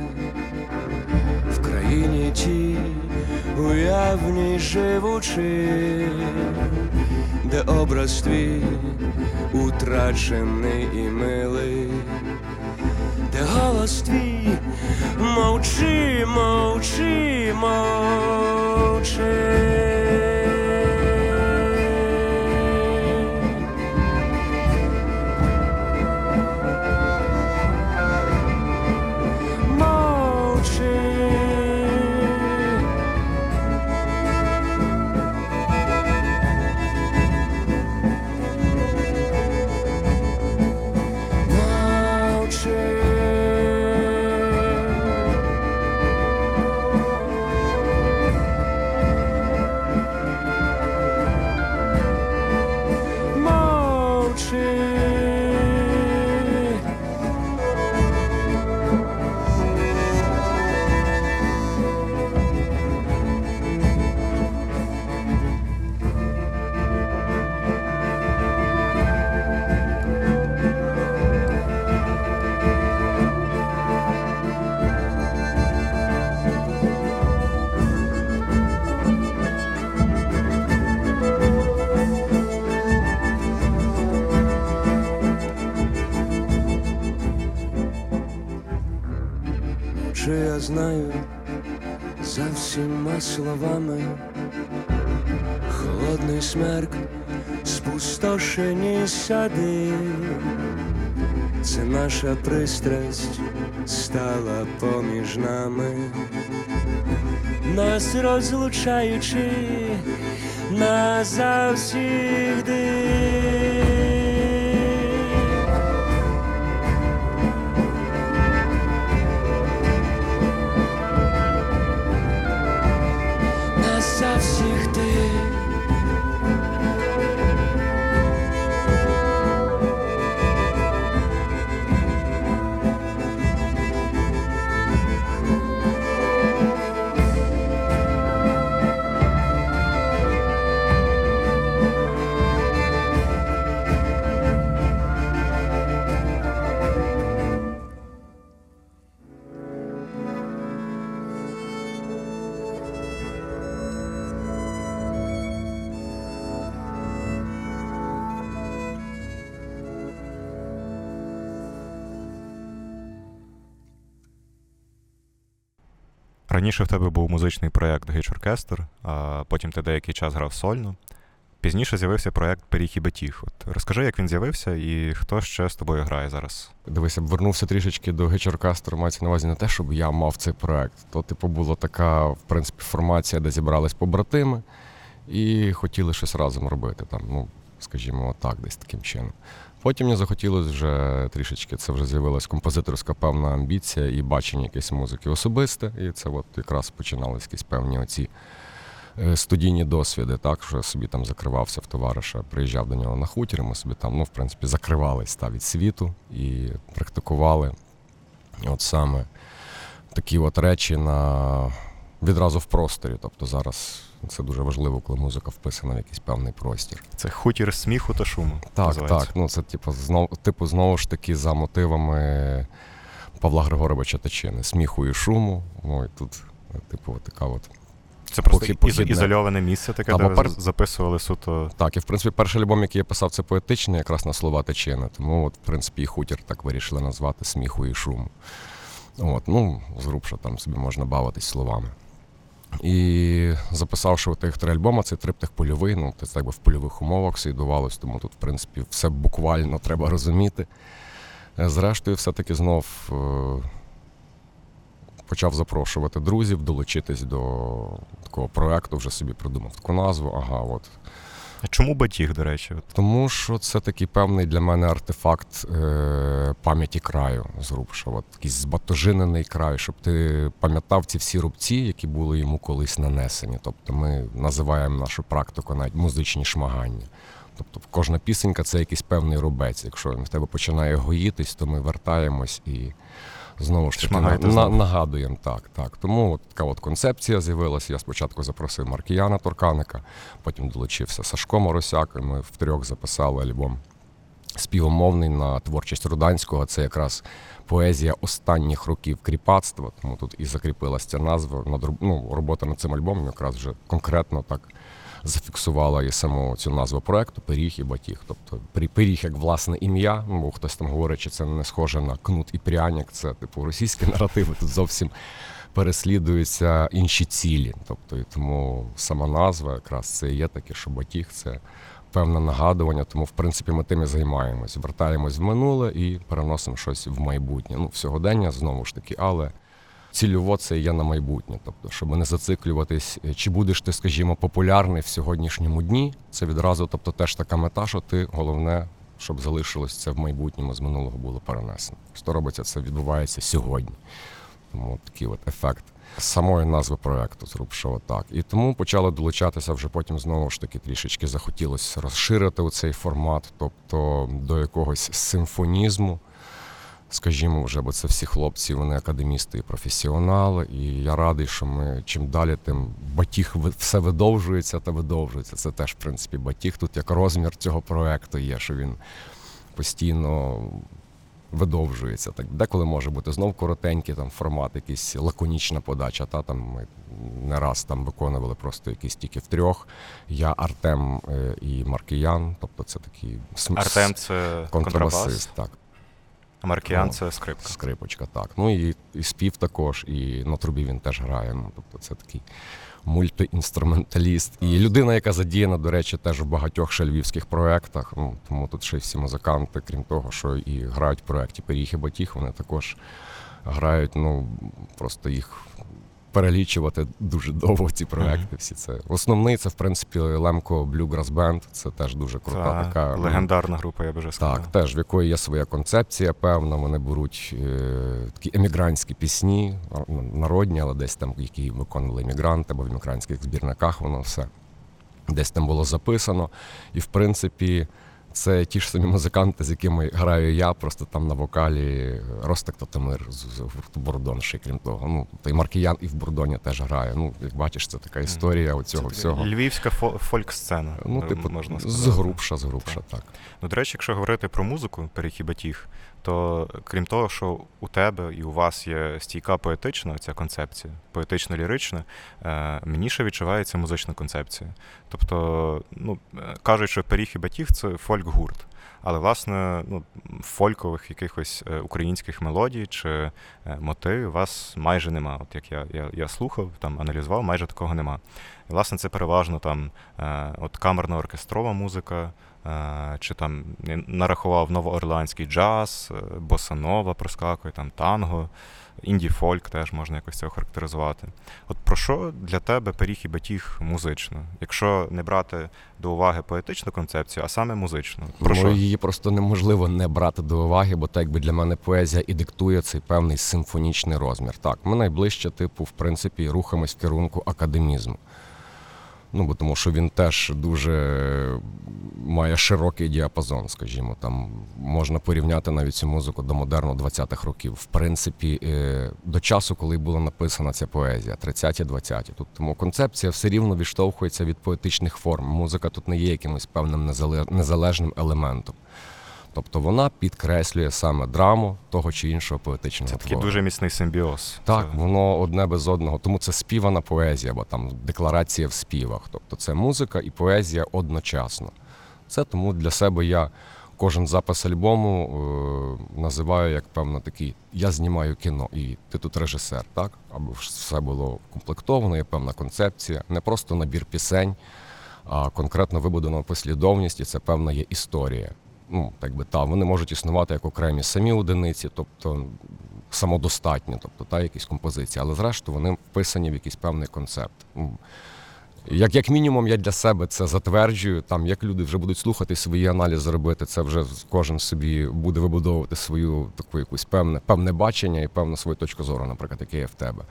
в країні тій уявній живучи, де образ твій утрачений і милий, де голос твій мовчи, мовчи, мовчи. Спустошені це наша пристрасть стала поміж нами, нас розлучаючи назавсігди. Назавсігди. Раніше в тебе був музичний проєкт Гич Оркестр, а потім ти деякий час грав сольно. Пізніше з'явився проєкт Пиріг і Батіг. От розкажи, як він з'явився і хто ще з тобою грає зараз. Дивися, вернувся трішечки до Гечоркастру, мається на увазі не те, щоб я мав цей проект. То, типу, була така, в принципі, формація, де зібрались побратими і хотіли щось разом робити. Там, ну, скажімо, так, десь таким чином. Потім мені захотілося вже трішечки, це вже з'явилась композиторська певна амбіція і бачення якоїсь музики особисте. І це от якраз починалися якісь певні оці е, студійні досвіди, так, що я собі там закривався в товариша, приїжджав до нього на хутір, ми собі там, ну, в принципі, закривались та, від світу і практикували от саме такі от речі на відразу в просторі. Тобто зараз це дуже важливо, коли музика вписана в якийсь певний простір. Це хутір сміху та шуму. Так, називається. так. Ну це типу знов, типу, знову ж таки за мотивами Павла Григоровича Тичини. Сміху і шуму. Ну, і тут, типу, така от. Це просто ізольоване місце таке, Та, де по-пер- записували суто. Так, і в принципі перший альбом, який я писав, це поетичний, якраз на слова Тичини. Тому, от, в принципі, і хутір так вирішили назвати сміху і шуму. От, ну, зрубша там собі можна бавитись словами. І записавши тих три альбоми, цей триптих польовий, ну, це якби в польових умовах слідувалось, тому тут, в принципі, все буквально треба розуміти. Е, Зрештою, все-таки знов е, почав запрошувати друзів, долучитись до такого проекту, вже собі придумав таку назву. Ага, от А чому батіг, до речі? Тому що це такий певний для мене артефакт е, пам'яті краю зрубша. От якийсь збатожинений край, щоб ти пам'ятав ці всі рубці, які були йому колись нанесені. Тобто ми називаємо нашу практику навіть музичні шмагання. Тобто кожна пісенька це якийсь певний рубець. Якщо він в тебе починає гоїтись, то ми вертаємось і знову ж таки на, на, нагадуємо так. так. Тому от така от концепція з'явилася. Я спочатку запросив Маркіяна Турканика, потім долучився Сашко Моросяк, і ми втрьох записали альбом співомовний на творчість Руданського. Це якраз поезія останніх років кріпацтва. Тому тут і закріпилася ця назва. Ну, робота над цим альбомом якраз вже конкретно так зафіксувала і саму цю назву проекту Пиріг і Батіг. Тобто пирі- пиріг як власне ім'я. Ну, хтось там говорить, що це не схоже на кнут і пряник. Це типу російські наративи. Тут зовсім переслідуються інші цілі. Тобто, і тому сама назва якраз це і є таке, що Батіг це певне нагадування. Тому, в принципі, ми тим і займаємось. Вертаємось в минуле і переносимо щось в майбутнє. Ну, в сьогодення знову ж таки, але. Цільово це є на майбутнє, тобто, щоб не зациклюватись, е, чи будеш ти, скажімо, популярний в сьогоднішньому дні. Це відразу, тобто, теж така мета, що ти головне, щоб залишилось це в майбутньому з минулого було перенесено. Що робиться, це відбувається сьогодні. Тому такий от ефект самої назви проекту зрубшого так. І тому почали долучатися вже потім знову ж таки трішечки захотілося розширити цей формат, тобто до якогось симфонізму. Скажімо, вже, бо це всі хлопці, вони академісти і професіонали. І я радий, що ми чим далі, тим батіг все видовжується та видовжується. Це теж, в принципі, батіг. Тут як розмір цього проекту є, що він постійно видовжується. Так деколи може бути знов коротенький там формат, якийсь лаконічна подача. Та там ми не раз там виконували просто якісь тільки втрьох. Я Артем е, і Маркіян. Тобто це такий см- Артем це контрабас, контрабасист. Так. А Маркіян Ну, це скрипка. Скрипочка, так. Ну і, і спів також, і на трубі він теж грає. Ну, тобто це такий мультиінструменталіст. І людина, яка задіяна, до речі, теж в багатьох ще львівських проєктах. Ну, тому тут ще й всі музиканти, крім того, що і грають в проєкті Пиріг і Батіг, вони також грають, ну просто їх. Перелічувати дуже довго ці проекти. Всі це основний це в принципі Лемко Bluegrass Band. Це теж дуже крута Це така ну, легендарна група, я б вже сказав. так, теж в якої є своя концепція, певна. Вони беруть е, такі емігрантські пісні, ну, народні, але десь там, які виконували емігранти, або в емігрантських збірниках воно все десь там було записано. І в принципі, це ті ж самі музиканти, з якими граю я, просто там на вокалі Ростик Татамир з, гурту Бордон, ще крім того. Ну, та й Маркіян і в Бордоні теж грає. Ну, як бачиш, це така історія оцього Це всього. Львівська фо- фольк-сцена, Ну, типу, можна сказати. грубша, з грубша, так. Ну, до речі, якщо говорити про музику Перехід Батіг, то крім того, що у тебе і у вас є стійка поетична ця концепція, поетично-лірична, е, мені ще відчувається музична концепція. Тобто, ну, е, кажуть, що Періг і Батіг це фольк-гурт. Але, власне, ну, фолькових якихось е, українських мелодій чи мотивів у вас майже нема. От як я, я, я слухав, там аналізував, майже такого нема. І, власне, це переважно там от камерна оркестрова музика, чи там нарахував новоорлеанський джаз, е, босанова проскакує, там танго, інді-фольк теж можна якось це охарактеризувати. От про що для тебе пиріг і батіг музично? Якщо не брати до уваги поетичну концепцію, а саме музичну. Про ну, що? її просто неможливо не брати до уваги, бо так якби для мене поезія і диктує цей певний симфонічний розмір. Так, ми найближче, типу, в принципі, рухаємось в керунку академізму. Ну, бо тому що він теж дуже має широкий діапазон, скажімо. Там можна порівняти навіть цю музику до модерну 20-х років. В принципі, е, до часу, коли була написана ця поезія, 30-ті, 20-ті. Тут тому концепція все рівно відштовхується від поетичних форм. Музика тут не є якимось певним незале- незалежним елементом. Тобто вона підкреслює саме драму того чи іншого поетичного Це такий твору. дуже міцний симбіоз. Так, Це- воно одне без одного. Тому це співана поезія, або там декларація в співах. Тобто це музика і поезія одночасно. Це тому для себе я кожен запис альбому е, називаю як певно такий: я знімаю кіно, і ти тут режисер, так? Аби все було комплектовано, є певна концепція, не просто набір пісень, а конкретно вибудована послідовність, і це певна є історія. Ну, так би та вони можуть існувати як окремі самі одиниці, тобто самодостатні, тобто та якісь композиції, але зрештою вони вписані в якийсь певний концепт. Як, як мінімум, я для себе це затверджую. Там як люди вже будуть слухати свої аналізи робити, це вже кожен собі буде вибудовувати свою таку якусь певне, певне бачення і певну свою точку зору, наприклад, яке є в тебе.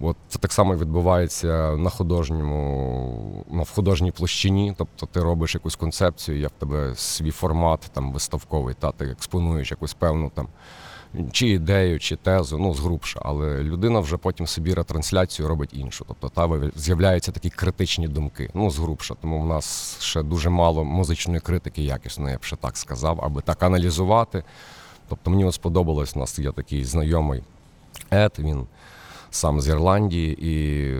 От це так само відбувається на художньому, ну, в художній площині. Тобто ти робиш якусь концепцію, як в тебе свій формат там виставковий, та ти експонуєш якусь певну там чи ідею, чи тезу, ну згрубша, але людина вже потім собі ретрансляцію робить іншу. Тобто та з'являються такі критичні думки. Ну згрубша. Тому в нас ще дуже мало музичної критики якісної, я б ще так сказав, аби так аналізувати. Тобто мені сподобалось, у нас є такий знайомий Ед, він сам з Ірландії, і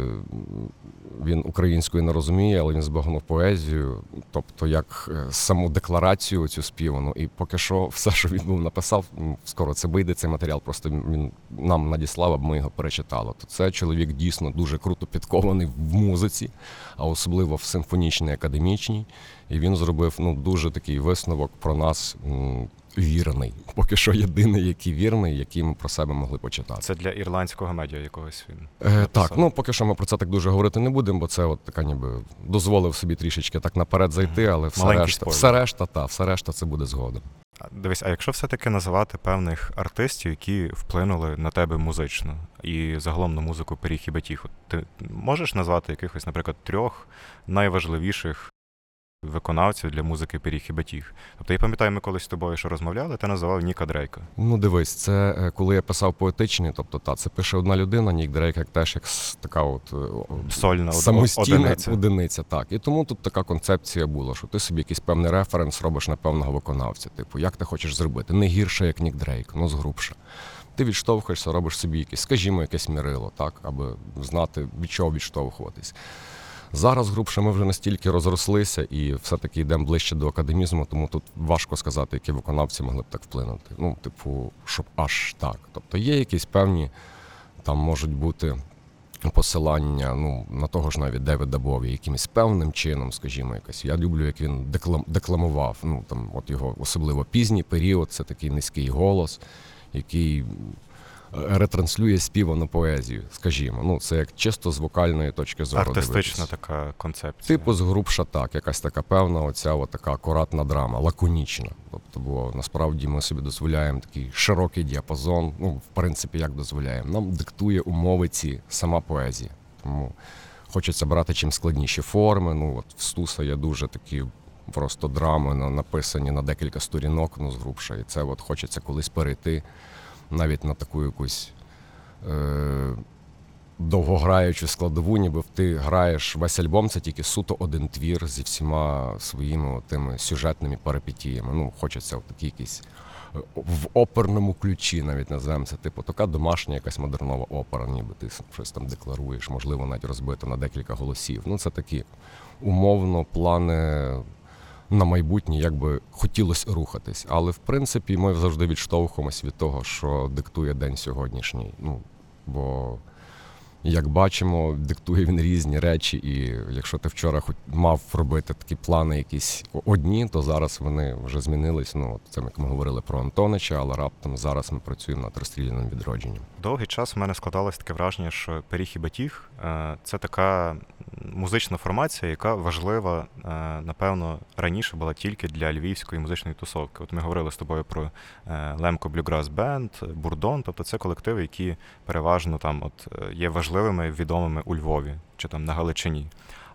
він українською не розуміє, але він збагнув поезію, тобто як е, саму декларацію цю співану. І поки що все, що він був написав, скоро це вийде цей матеріал, просто він нам надіслав, аби ми його перечитали. То це чоловік дійсно дуже круто підкований в музиці, а особливо в симфонічній академічній. І він зробив ну дуже такий висновок про нас. Вірний, поки що єдиний, який вірний, який ми про себе могли почитати. Це для ірландського медіа якогось він. Е, так, ну поки що ми про це так дуже говорити не будемо, бо це от така ніби дозволив собі трішечки так наперед зайти, але все Маленький решта, спойлер. все решта, та, все решта це буде згодом. А, Дивись, а якщо все-таки називати певних артистів, які вплинули на тебе музично і загалом на музику пиріг і батіг, от ти можеш назвати якихось, наприклад, трьох найважливіших виконавців для музики пиріг і батіг? Тобто я пам'ятаю, ми колись з тобою що розмовляли, ти називав Ніка Дрейка. Ну дивись, це е, коли я писав поетичний, тобто та це пише одна людина, Нік Дрейк, як теж як така от е, Сольна самостійна одиниця. одиниця. Так. І тому тут така концепція була, що ти собі якийсь певний референс робиш на певного виконавця. Типу, як ти хочеш зробити? Не гірше, як Нік Дрейк, ну згрубше. Ти відштовхуєшся, робиш собі якесь, скажімо, якесь мірило, так, аби знати, від чого відштовхуватись. Зараз грубше ми вже настільки розрослися і все-таки йдемо ближче до академізму, тому тут важко сказати, які виконавці могли б так вплинути. Ну, типу, щоб аж так. Тобто є якісь певні, там можуть бути посилання ну, на того ж навіть Девіда Бові, якимось певним чином, скажімо, якось. Я люблю, як він деклам, декламував. Ну, там, от його особливо пізній період, це такий низький голос, який ретранслює співану поезію, скажімо. Ну, це як чисто з вокальної точки зору. Артистична дивитись. така концепція. Типу згрубша так, якась така певна, оця от така акуратна драма, лаконічна. Тобто, бо насправді ми собі дозволяємо такий широкий діапазон. Ну, в принципі, як дозволяємо. Нам диктує умови ці сама поезія. Тому хочеться брати чим складніші форми. Ну, от в Стуса є дуже такі просто драми на- написані на декілька сторінок, ну, згрубша. І це от хочеться колись перейти навіть на таку якусь. Е- довгограючу складову, ніби ти граєш весь альбом, це тільки суто один твір зі всіма своїми тими сюжетними перипетіями. Ну, хочеться в такий якийсь е, в оперному ключі, навіть називаємо це, типу, така домашня якась модернова опера, ніби ти щось там декларуєш, можливо, навіть розбито на декілька голосів. Ну, це такі умовно плани. На майбутнє як би хотілося рухатись, але в принципі ми завжди відштовхуємось від того, що диктує день сьогоднішній. Ну бо як бачимо, диктує він різні речі, і якщо ти вчора хоч мав робити такі плани якісь одні, то зараз вони вже змінились. Ну, це як ми говорили про Антонича, але раптом зараз ми працюємо над розстріляним відродженням. Довгий час в мене складалось таке враження, що пиріг і батіг е, це така музична формація, яка важлива, е, напевно, раніше була тільки для львівської музичної тусовки. От ми говорили з тобою про Лемко Блюграс Бенд, Бурдон, тобто це колективи, які переважно там от е, є важливими, відомими у Львові чи там на Галичині.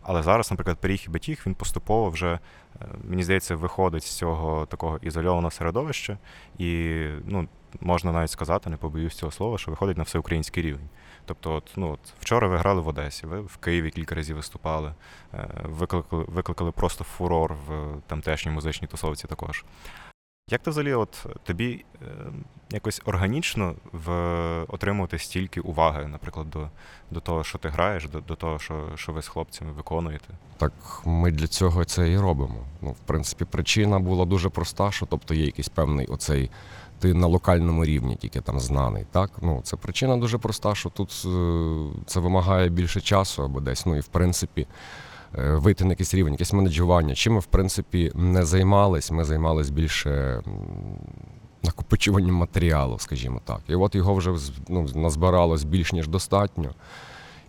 Але зараз, наприклад, пиріг і батіг, він поступово вже, е, мені здається, виходить з цього такого ізольованого середовища, і ну, можна навіть сказати, не побоюсь цього слова, що виходить на всеукраїнський рівень. Тобто, от, ну, от, вчора ви грали в Одесі, ви в Києві кілька разів виступали, е, викликали, викликали просто фурор в тамтешній музичній тусовці також. Як ти взагалі, от тобі е, якось органічно в, отримувати стільки уваги, наприклад, до, до того, що ти граєш, до, до того, що, що ви з хлопцями виконуєте? Так ми для цього це і робимо. Ну, в принципі, причина була дуже проста, що тобто є якийсь певний оцей. Ти на локальному рівні тільки там знаний. Так? Ну, це причина дуже проста, що тут е, це вимагає більше часу або десь. Ну і в принципі вийти на якийсь рівень, якесь менеджування. Чим ми, в принципі, не займались, ми займались більше накопичуванням матеріалу, скажімо так. І от його вже ну, назбиралось більш ніж достатньо.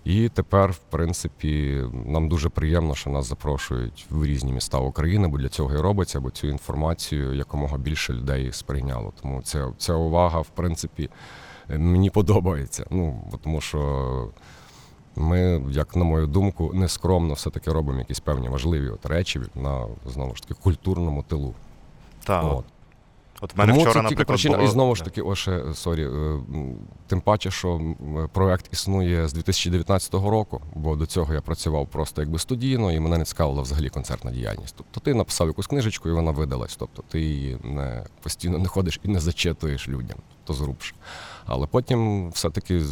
І тепер, в принципі, нам дуже приємно, що нас запрошують в різні міста України, бо для цього і робиться, бо цю інформацію якомога більше людей сприйняло. Тому ця, ця увага, в принципі, мені подобається. Ну, тому що ми, як на мою думку, нескромно все-таки робимо якісь певні важливі от речі на знову ж таки культурному тилу. Так, От. от. в мене Тому вчора, це наприклад, причина. було... І знову ж таки, о, ще, sorry, е, тим паче, що проект існує з 2019 року, бо до цього я працював просто якби студійно, і мене не цікавила взагалі концертна діяльність. Тобто ти написав якусь книжечку, і вона видалась. Тобто ти її не постійно не ходиш і не зачитуєш людям, то згрубше. Але потім все-таки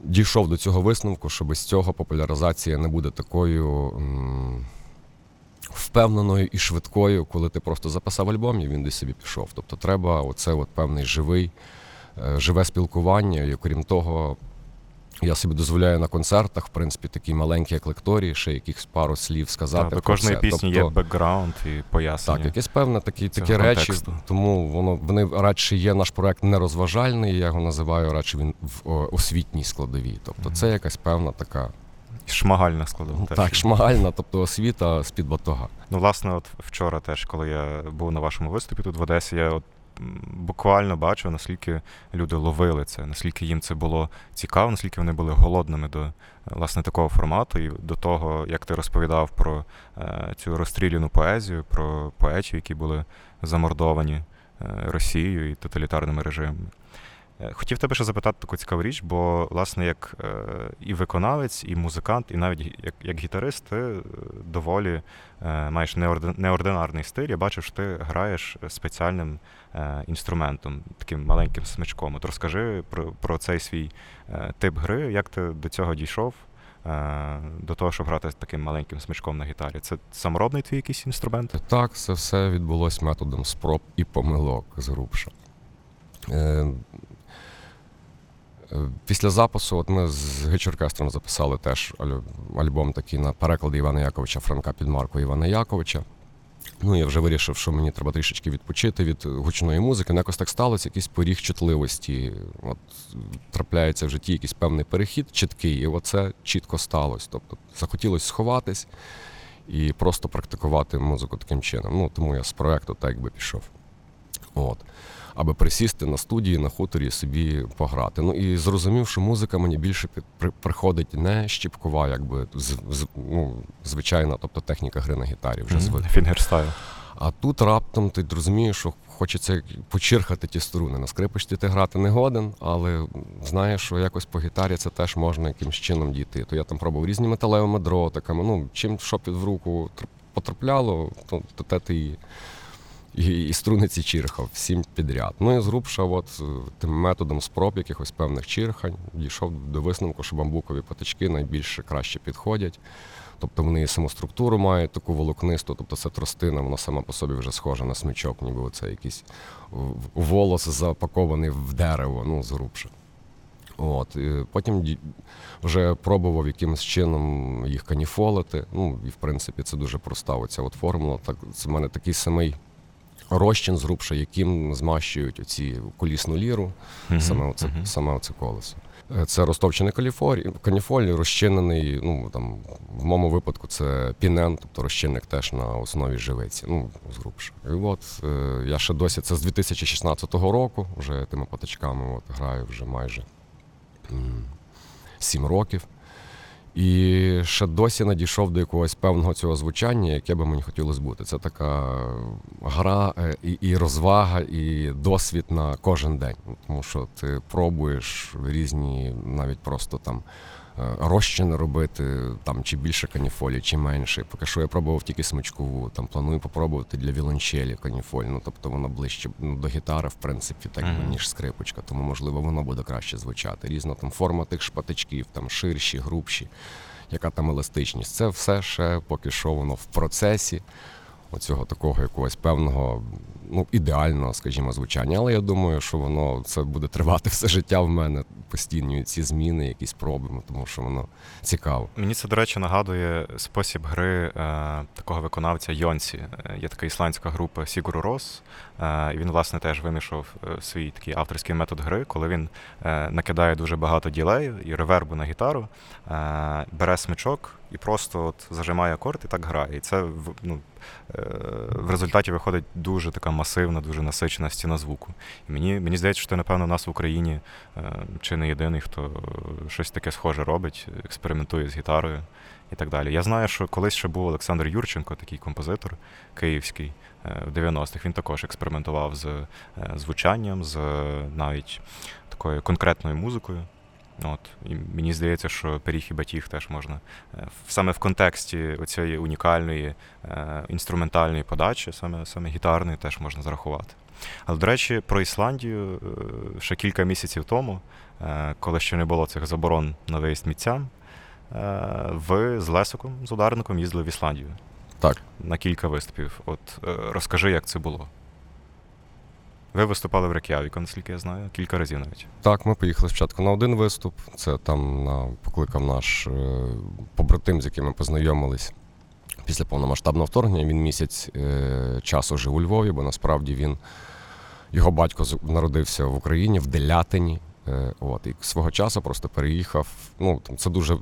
дійшов до цього висновку, що без цього популяризація не буде такою. впевненою і швидкою, коли ти просто записав альбом і він десь собі пішов. Тобто треба оце от певний живий, е, живе спілкування. І окрім того, я собі дозволяю на концертах, в принципі, такі маленькі як лекторії, ще якихось пару слів сказати. Так, до кожної пісні тобто, є бекграунд і пояснення. так, якесь певне такі, такі речі, контексту. тому воно вони радше є наш проект не розважальний, я його називаю радше він в о, освітній складовій. Тобто це якась певна така Шмагальна складова. теж. так, шмагальна, тобто освіта з-під батога. Ну, власне, от вчора теж, коли я був на вашому виступі тут в Одесі, я от буквально бачив, наскільки люди ловили це, наскільки їм це було цікаво, наскільки вони були голодними до власне такого формату, і до того, як ти розповідав про е, цю розстріляну поезію, про поетів, які були замордовані е, Росією і тоталітарними режимами. Е, Хотів тебе ще запитати таку цікаву річ, бо, власне, як е, і виконавець, і музикант, і навіть як, як гітарист, ти е, доволі маєш неорди- неординарний стиль. Я бачив, що ти граєш спеціальним інструментом, таким маленьким смичком. От розкажи про, про цей свій тип гри, як ти до цього дійшов, до того, щоб грати з таким маленьким смичком на гітарі. Це саморобний твій якийсь інструмент? Так, це все відбулось методом спроб і помилок згрубша. Е, е, Після запису, от ми з гіч-оркестром записали теж альбом такий на переклади Івана Яковича Франка під маркою Івана Яковича. Ну, я вже вирішив, що мені треба трішечки відпочити від гучної музики. Ну, якось так сталося, якийсь поріг чутливості. От трапляється в житті якийсь певний перехід чіткий, і оце чітко сталося. Тобто захотілося сховатись і просто практикувати музику таким чином. Ну, тому я з проекту так якби пішов. От. Аби присісти на студії, на хуторі собі пограти. Ну і зрозумів, що музика мені більше приходить не щіпкова, якби з, з- ну, звичайна, тобто техніка гри на гітарі вже звик. Fingerstyle. А тут раптом ти розумієш, що хочеться почирхати ті струни. На скрипочці ти грати не годен, але знаєш, що якось по гітарі це теж можна якимось чином дійти. То я там пробував різні металевими дротиками. Ну, чим що під в руку потрапляло, то, то те ти і, і, і струни чирхав всім підряд. Ну і зрубша, от е, тим методом спроб якихось певних чирхань, дійшов до висновку, що бамбукові патички найбільше краще підходять. Тобто вони і саму структуру мають таку волокнисту, тобто це тростина, вона сама по собі вже схожа на смичок, ніби це якийсь волос запакований в дерево, ну, зрубше. От, і потім вже пробував якимось чином їх каніфолити. Ну, і в принципі це дуже проста оця от формула. Так, це в мене такий самий розчин зрубша, яким змащують оці колісну ліру, саме, оце, мгм. саме оце колесо. Е, Це розтовчений каніфоль, розчинений. Ну там в моєму випадку це пінен, тобто розчинник теж на основі живиці. Ну зрубше. І от е, я ще досі це з 2016 року. Вже тими патичками от граю вже майже сім років. І ще досі надійшов до якогось певного цього звучання, яке би мені хотілося бути. Це така гра е, і, і розвага, і досвід на кожен день. Тому що ти пробуєш різні, навіть просто там розчин робити, там чи більше каніфолі, чи менше. Поки що я пробував тільки смичкову, там планую попробувати для віолончелі каніфоль. Ну тобто воно ближче ну, до гітари, в принципі, так би, Мгм. ніж скрипочка, тому можливо воно буде краще звучати. Різна там форма тих шпатичків, там ширші, грубші, яка там еластичність. Це все ще поки що воно в процесі оцього такого якогось певного, ну, ідеального, скажімо, звучання. Але я думаю, що воно це буде тривати все життя в мене постійні ці зміни, якісь проби, тому що воно цікаво. Мені це, до речі, нагадує спосіб гри е, такого виконавця Йонсі. Е, Є така ісландська група Сігуру Рос. Е, і він, власне, теж винайшов е, свій такий авторський метод гри, коли він е, накидає дуже багато ділею і ревербу на гітару, е, бере смичок і просто от зажимає акорд і так грає. І це ну, е, в результаті виходить дуже така масивна, дуже насичена стіна звуку. І мені, мені здається, що напевно, у нас в Україні е, чи не єдиний, хто щось таке схоже робить, експериментує з гітарою і так далі. Я знаю, що колись ще був Олександр Юрченко, такий композитор київський е, в 90-х. Він також експериментував з звучанням, з навіть такою конкретною музикою. От. І мені здається, що пиріг і батіг теж можна е, саме в контексті оцієї унікальної е, інструментальної подачі, саме, саме гітарної, теж можна зарахувати. Але, до речі, про Ісландію е, ще кілька місяців тому, коли ще не було цих заборон на виїзд мітцям, ви з Лесиком, з ударником, їздили в Ісландію Так. на кілька виступів. От розкажи, як це було. Ви виступали в Рек'явіку, наскільки я знаю, кілька разів навіть. Так, ми поїхали спочатку на один виступ. Це там на, покликав наш е, побратим, з яким ми познайомились після повномасштабного вторгнення. Він місяць е, часу жив у Львові, бо насправді він його батько народився в Україні, в Делятині. Е, От, і свого часу просто переїхав. Ну, там, це дуже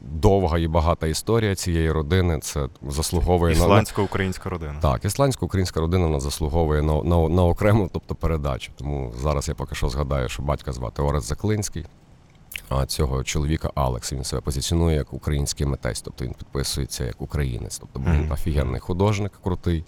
довга і багата історія цієї родини. Це заслуговує Ісландсько-українська родина. так, ісландсько-українська родина вона заслуговує на, на, на окрему, тобто передачу. Тому зараз я поки що згадаю, що батька звати Орес Заклинський, а цього чоловіка Алекс. Він себе позиціонує як український митець, тобто він підписується як українець. Тобто він офігенний художник, крутий.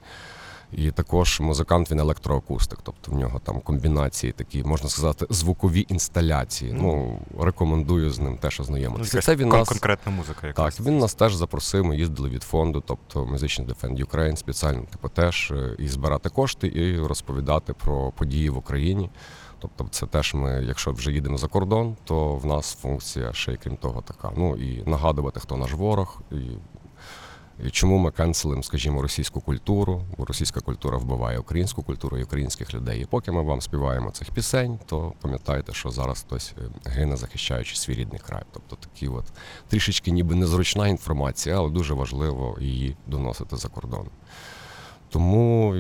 І також музикант він електроакустик, тобто в нього там комбінації такі, можна сказати, звукові інсталяції. Ну, рекомендую з ним теж Ну, ознайомитися. якась це він кон- нас конкретна музика якась. так, він нас теж запросив. Ми їздили від фонду, тобто Musician Defend Ukraine, спеціально, типу, теж е, і збирати кошти, і розповідати про події в Україні. Тобто, це теж ми, якщо вже їдемо за кордон, то в нас функція ще й крім того така. Ну і нагадувати, хто наш ворог, і чому ми канцелимо, скажімо, російську культуру, бо російська культура вбиває українську культуру і українських людей. І поки ми вам співаємо цих пісень, то пам'ятайте, що зараз хтось е, гине, захищаючи свій рідний край. Тобто такі от трішечки ніби незручна інформація, але дуже важливо її доносити за кордон. Тому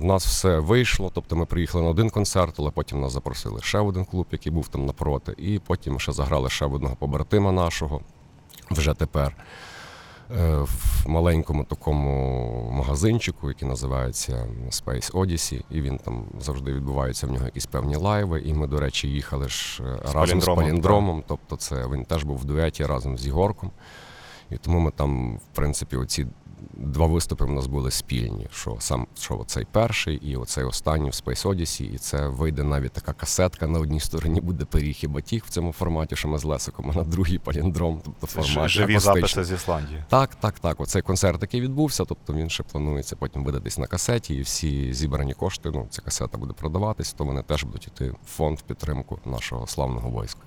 в нас все вийшло. Тобто ми приїхали на один концерт, але потім нас запросили ще один клуб, який був там напроти, і потім ще заграли ще в одного побратима нашого вже тепер. Е, В маленькому такому магазинчику, який називається Space Odyssey, і він там завжди відбуваються в нього якісь певні лайви. І ми, до речі, їхали ж е, разом з Паліндромом. Тобто, це він теж був в дуеті разом з Ігорком. І тому ми там, в принципі, оці два виступи в нас були спільні. Що сам що цей перший і оцей останній в Space Odyssey. І це вийде навіть така касетка. На одній стороні буде пиріг і батіг в цьому форматі, що ми з Лесиком, а на другій паліндром, тобто Це формат живі акустичний. записи з Ісландії. Так, так, так. Оцей концерт, який відбувся, тобто він ще планується потім видатись на касеті, і всі зібрані кошти, ну, ця касета буде продаватись, то вони теж будуть йти в фонд в підтримку нашого славного війська.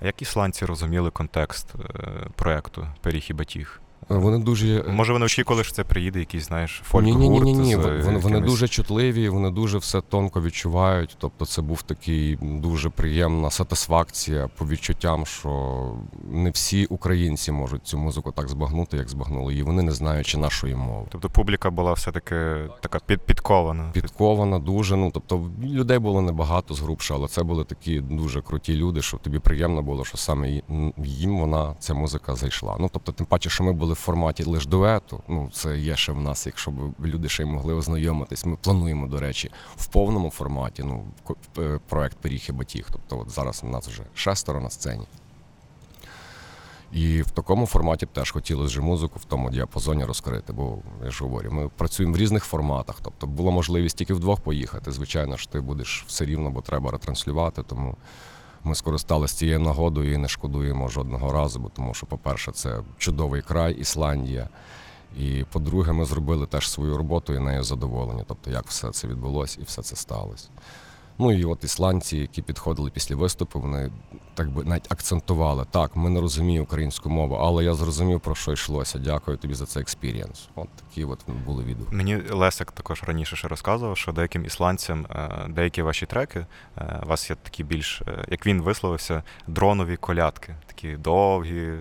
А як ісландці розуміли контекст е, проекту Пиріг і батіг? Вони дуже Може, вони очікували, що це приїде якийсь, знаєш, ні, фольк-гурт? ні, ні, ні, ні. з Вони, вони дуже чутливі, вони дуже все тонко відчувають. Тобто, це був такий дуже приємна сатисфакція по відчуттям, що не всі українці можуть цю музику так збагнути, як збагнули її. Вони не знаючи нашої мови. Тобто публіка була все-таки така під, підкована. Підкована дуже. Ну тобто людей було небагато з грубша, але це були такі дуже круті люди, що тобі приємно було, що саме їм вона ця музика зайшла. Ну тобто, тим паче, що ми були в форматі лише дуету. Ну це є ще в нас, якщо б люди ще й могли ознайомитись. Ми плануємо, до речі, в повному форматі. Ну е, проект Пиріг і Батіг. Тобто, от зараз у нас вже шестеро на сцені. І в такому форматі б теж хотілося вже музику в тому діапазоні розкрити, бо я ж говорю, ми працюємо в різних форматах. Тобто була можливість тільки вдвох поїхати. Звичайно ж, ти будеш все рівно, бо треба ретранслювати. Тому ми скористалися цією нагодою і не шкодуємо жодного разу, бо тому що, по-перше, це чудовий край, Ісландія. І по-друге, ми зробили теж свою роботу і нею задоволені. Тобто, як все це відбулося і все це сталося. Ну і от ісландці, які підходили після виступу, вони так би навіть акцентували. Так, ми не розуміємо українську мову, але я зрозумів, про що йшлося. Дякую тобі за цей experience. От такі от були відео. Мені Лесик також раніше ще розказував, що деяким ісландцям е, деякі ваші треки, е, у вас є такі більш, е, як він висловився, дронові колядки, такі довгі, е,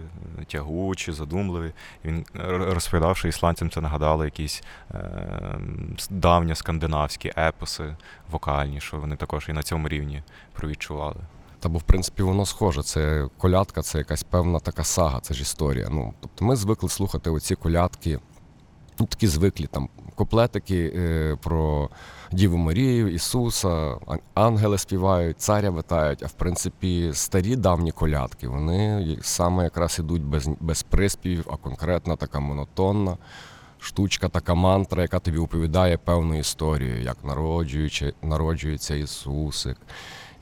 тягучі, задумливі. І він р- розповідав, що ісландцям це нагадало якісь е, давні скандинавські епоси вокальні, що вони також і на цьому рівні провідчували. Та бо в принципі воно схоже. Це колядка, це якась певна така сага, це ж історія. Ну тобто ми звикли слухати оці колядки, ну такі звиклі там куплетики е, про Діву Марію, Ісуса, ангели співають, царя витають. А в принципі, старі давні колядки, вони саме якраз ідуть без, без приспівів, а конкретна така монотонна. Штучка, така мантра, яка тобі оповідає певну історію, як народжуючи, народжується Ісусик,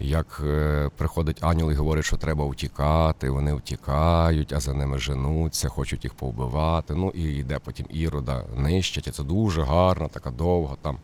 як е, приходить Аніл і говорить, що треба втікати, вони втікають, а за ними женуться, хочуть їх повбивати. Ну і йде потім ірода, нищать. І це дуже гарна, така довга там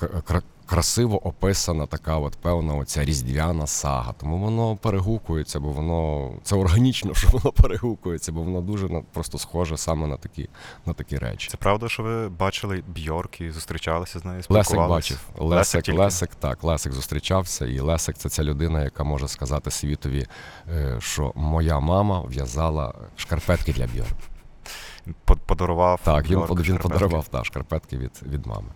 в красиво описана така от певна оця різдвяна сага. Тому воно перегукується, бо воно це органічно, що воно перегукується, бо воно дуже просто схоже саме на такі, на такі речі. Це правда, що ви бачили Бьорк і зустрічалися з нею? Лесик бачив. Лесик, тільки? Лесик, так, Лесик зустрічався, і Лесик це ця людина, яка може сказати світові, е, що моя мама в'язала шкарпетки для Бьорк. Под- Подарував. Так, він, він шкарпетки. подарував та, шкарпетки від, від мами.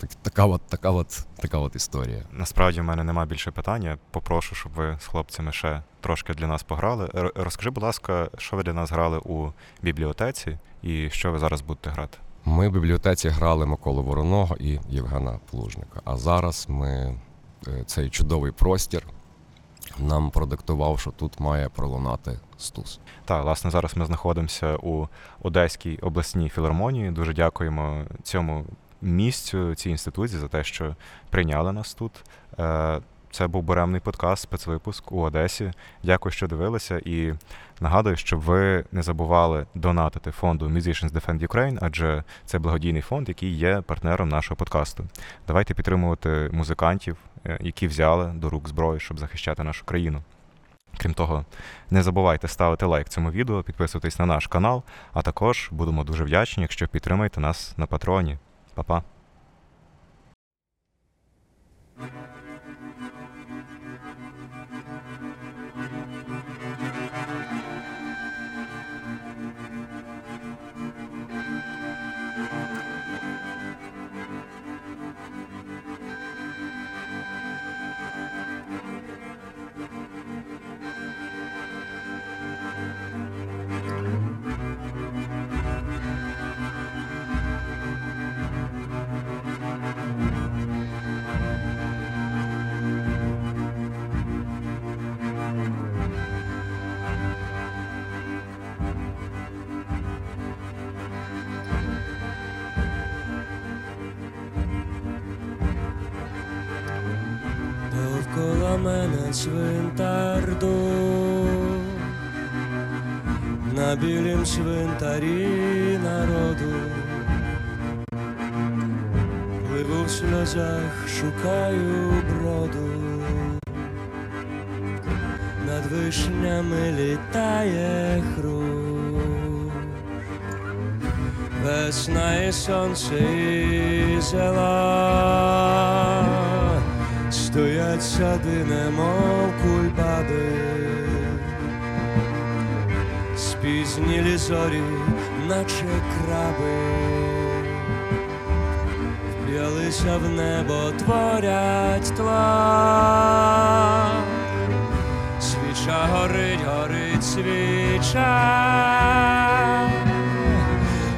Так, така, от, така, от, така от історія. Насправді в мене немає більше питання. Попрошу, щоб ви з хлопцями ще трошки для нас пограли. Розкажи, будь ласка, що ви для нас грали у бібліотеці і що ви зараз будете грати? Ми в бібліотеці грали Миколу Вороного і Євгена Плужника. А зараз ми е, цей чудовий простір нам продиктував, що тут має пролунати стус. Так, власне, зараз ми знаходимося у Одеській обласній філармонії. Дуже дякуємо цьому місцю, цій інституції за те, що прийняли нас тут. Е, Це був буремний подкаст, спецвипуск у Одесі. Дякую, що дивилися. І нагадую, щоб ви не забували донатити фонду Musicians Defend Ukraine, адже це благодійний фонд, який є партнером нашого подкасту. Давайте підтримувати музикантів, е, які взяли до рук зброю, щоб захищати нашу країну. Крім того, не забувайте ставити лайк цьому відео, підписуватись на наш канал, а також будемо дуже вдячні, якщо підтримаєте нас на патреоні. Papa. Pa. Цвинтар на білім цвинтарі народу, пливу в сльозах, шукаю броду, над вишнями літає хруш, весна і сонце і зела. Стоять сади, немов кульбаби, спізнілі зорі, наче краби, вп'ялися в небо, творять тла. Свіча горить, горить свіча,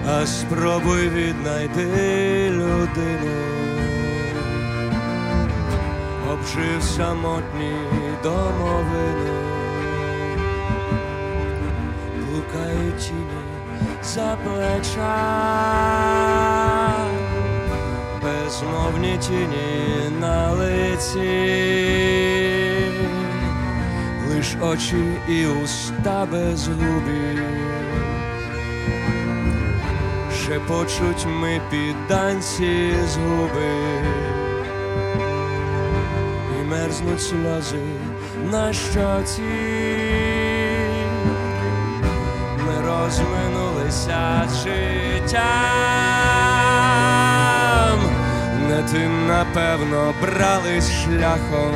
а спробуй віднайти людину обжив самотні домовини, блукають тіні за плеча, безмовні тіні на лиці, лиш очі і уста без губів. Шепочуть ми підданці з губи, і мерзнуть сльози на щоці. Ми розминулися життям, не тим, напевно, брались шляхом,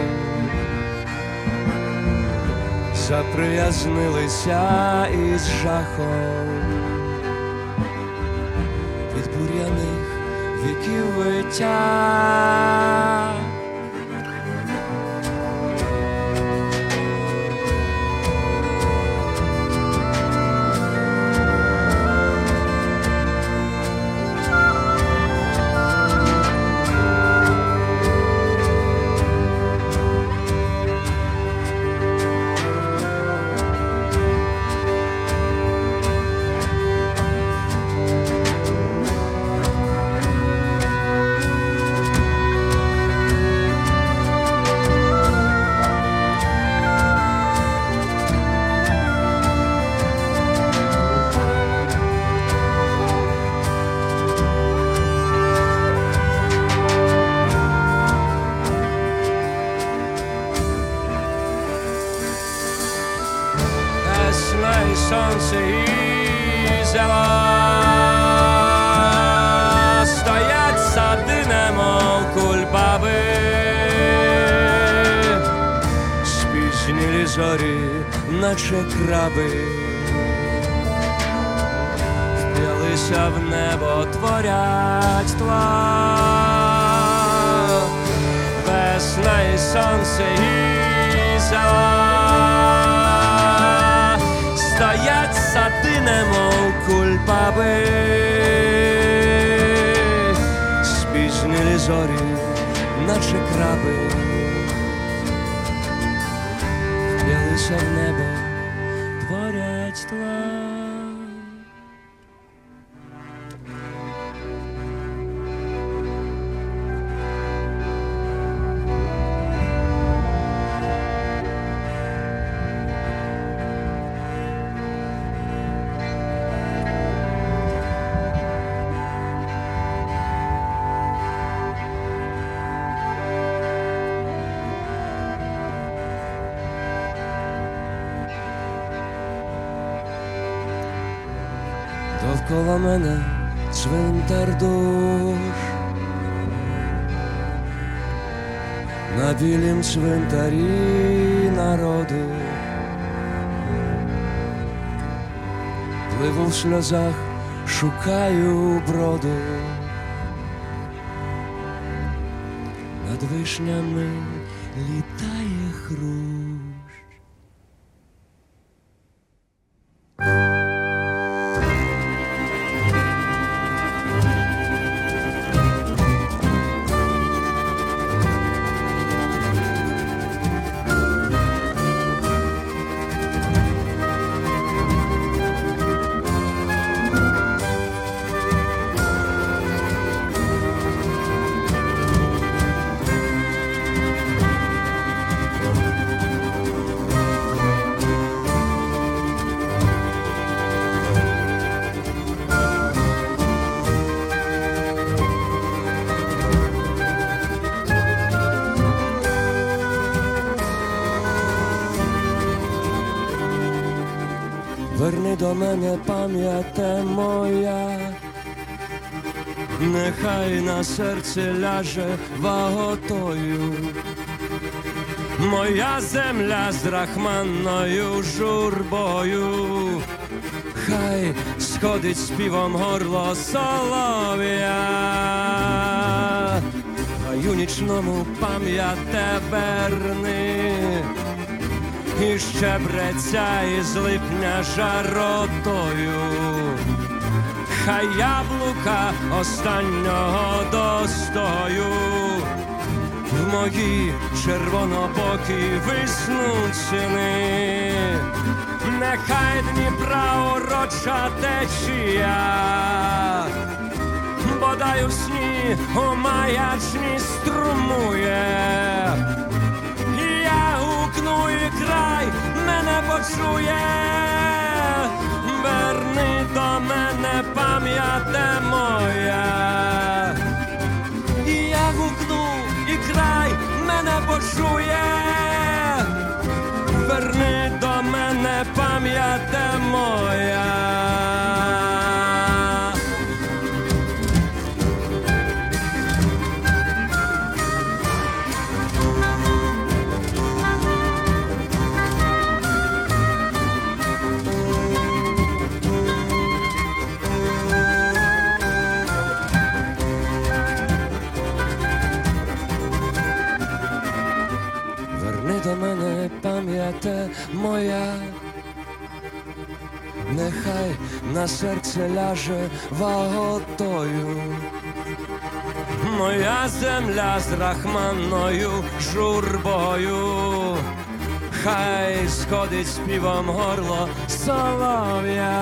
заприязнилися із жахом від бур'яних віків виття. Краби, вп'ялися в небо, творять тла. Весна і сонце і зела стоять сади, немов кульбаби, спізнілі зорі, наче краби, вп'ялися в небо, Мене цвинтар душ. На білім цвинтарі народу. Пливу в сльозах, шукаю броду. Над вишнями літає пам'яте моя, нехай на серце ляже ваготою. Моя земля з рахманною журбою, хай сходить співом горло солов'я, хай у нічному пам'яте верни і щебреться із липня жаротою. Хай яблука останнього достою в мої червонобокі виснучини, нехай Дніпра уроча течія, бодай у сні у маячні струмує. Край мене почує, верни до мене пам'яте моя. І я гукну, і край мене почує. Верни до мене пам'яте моя. Моя, нехай на серце ляже ваготою. Моя земля з рахманною журбою, хай сходить співом горло солов'я.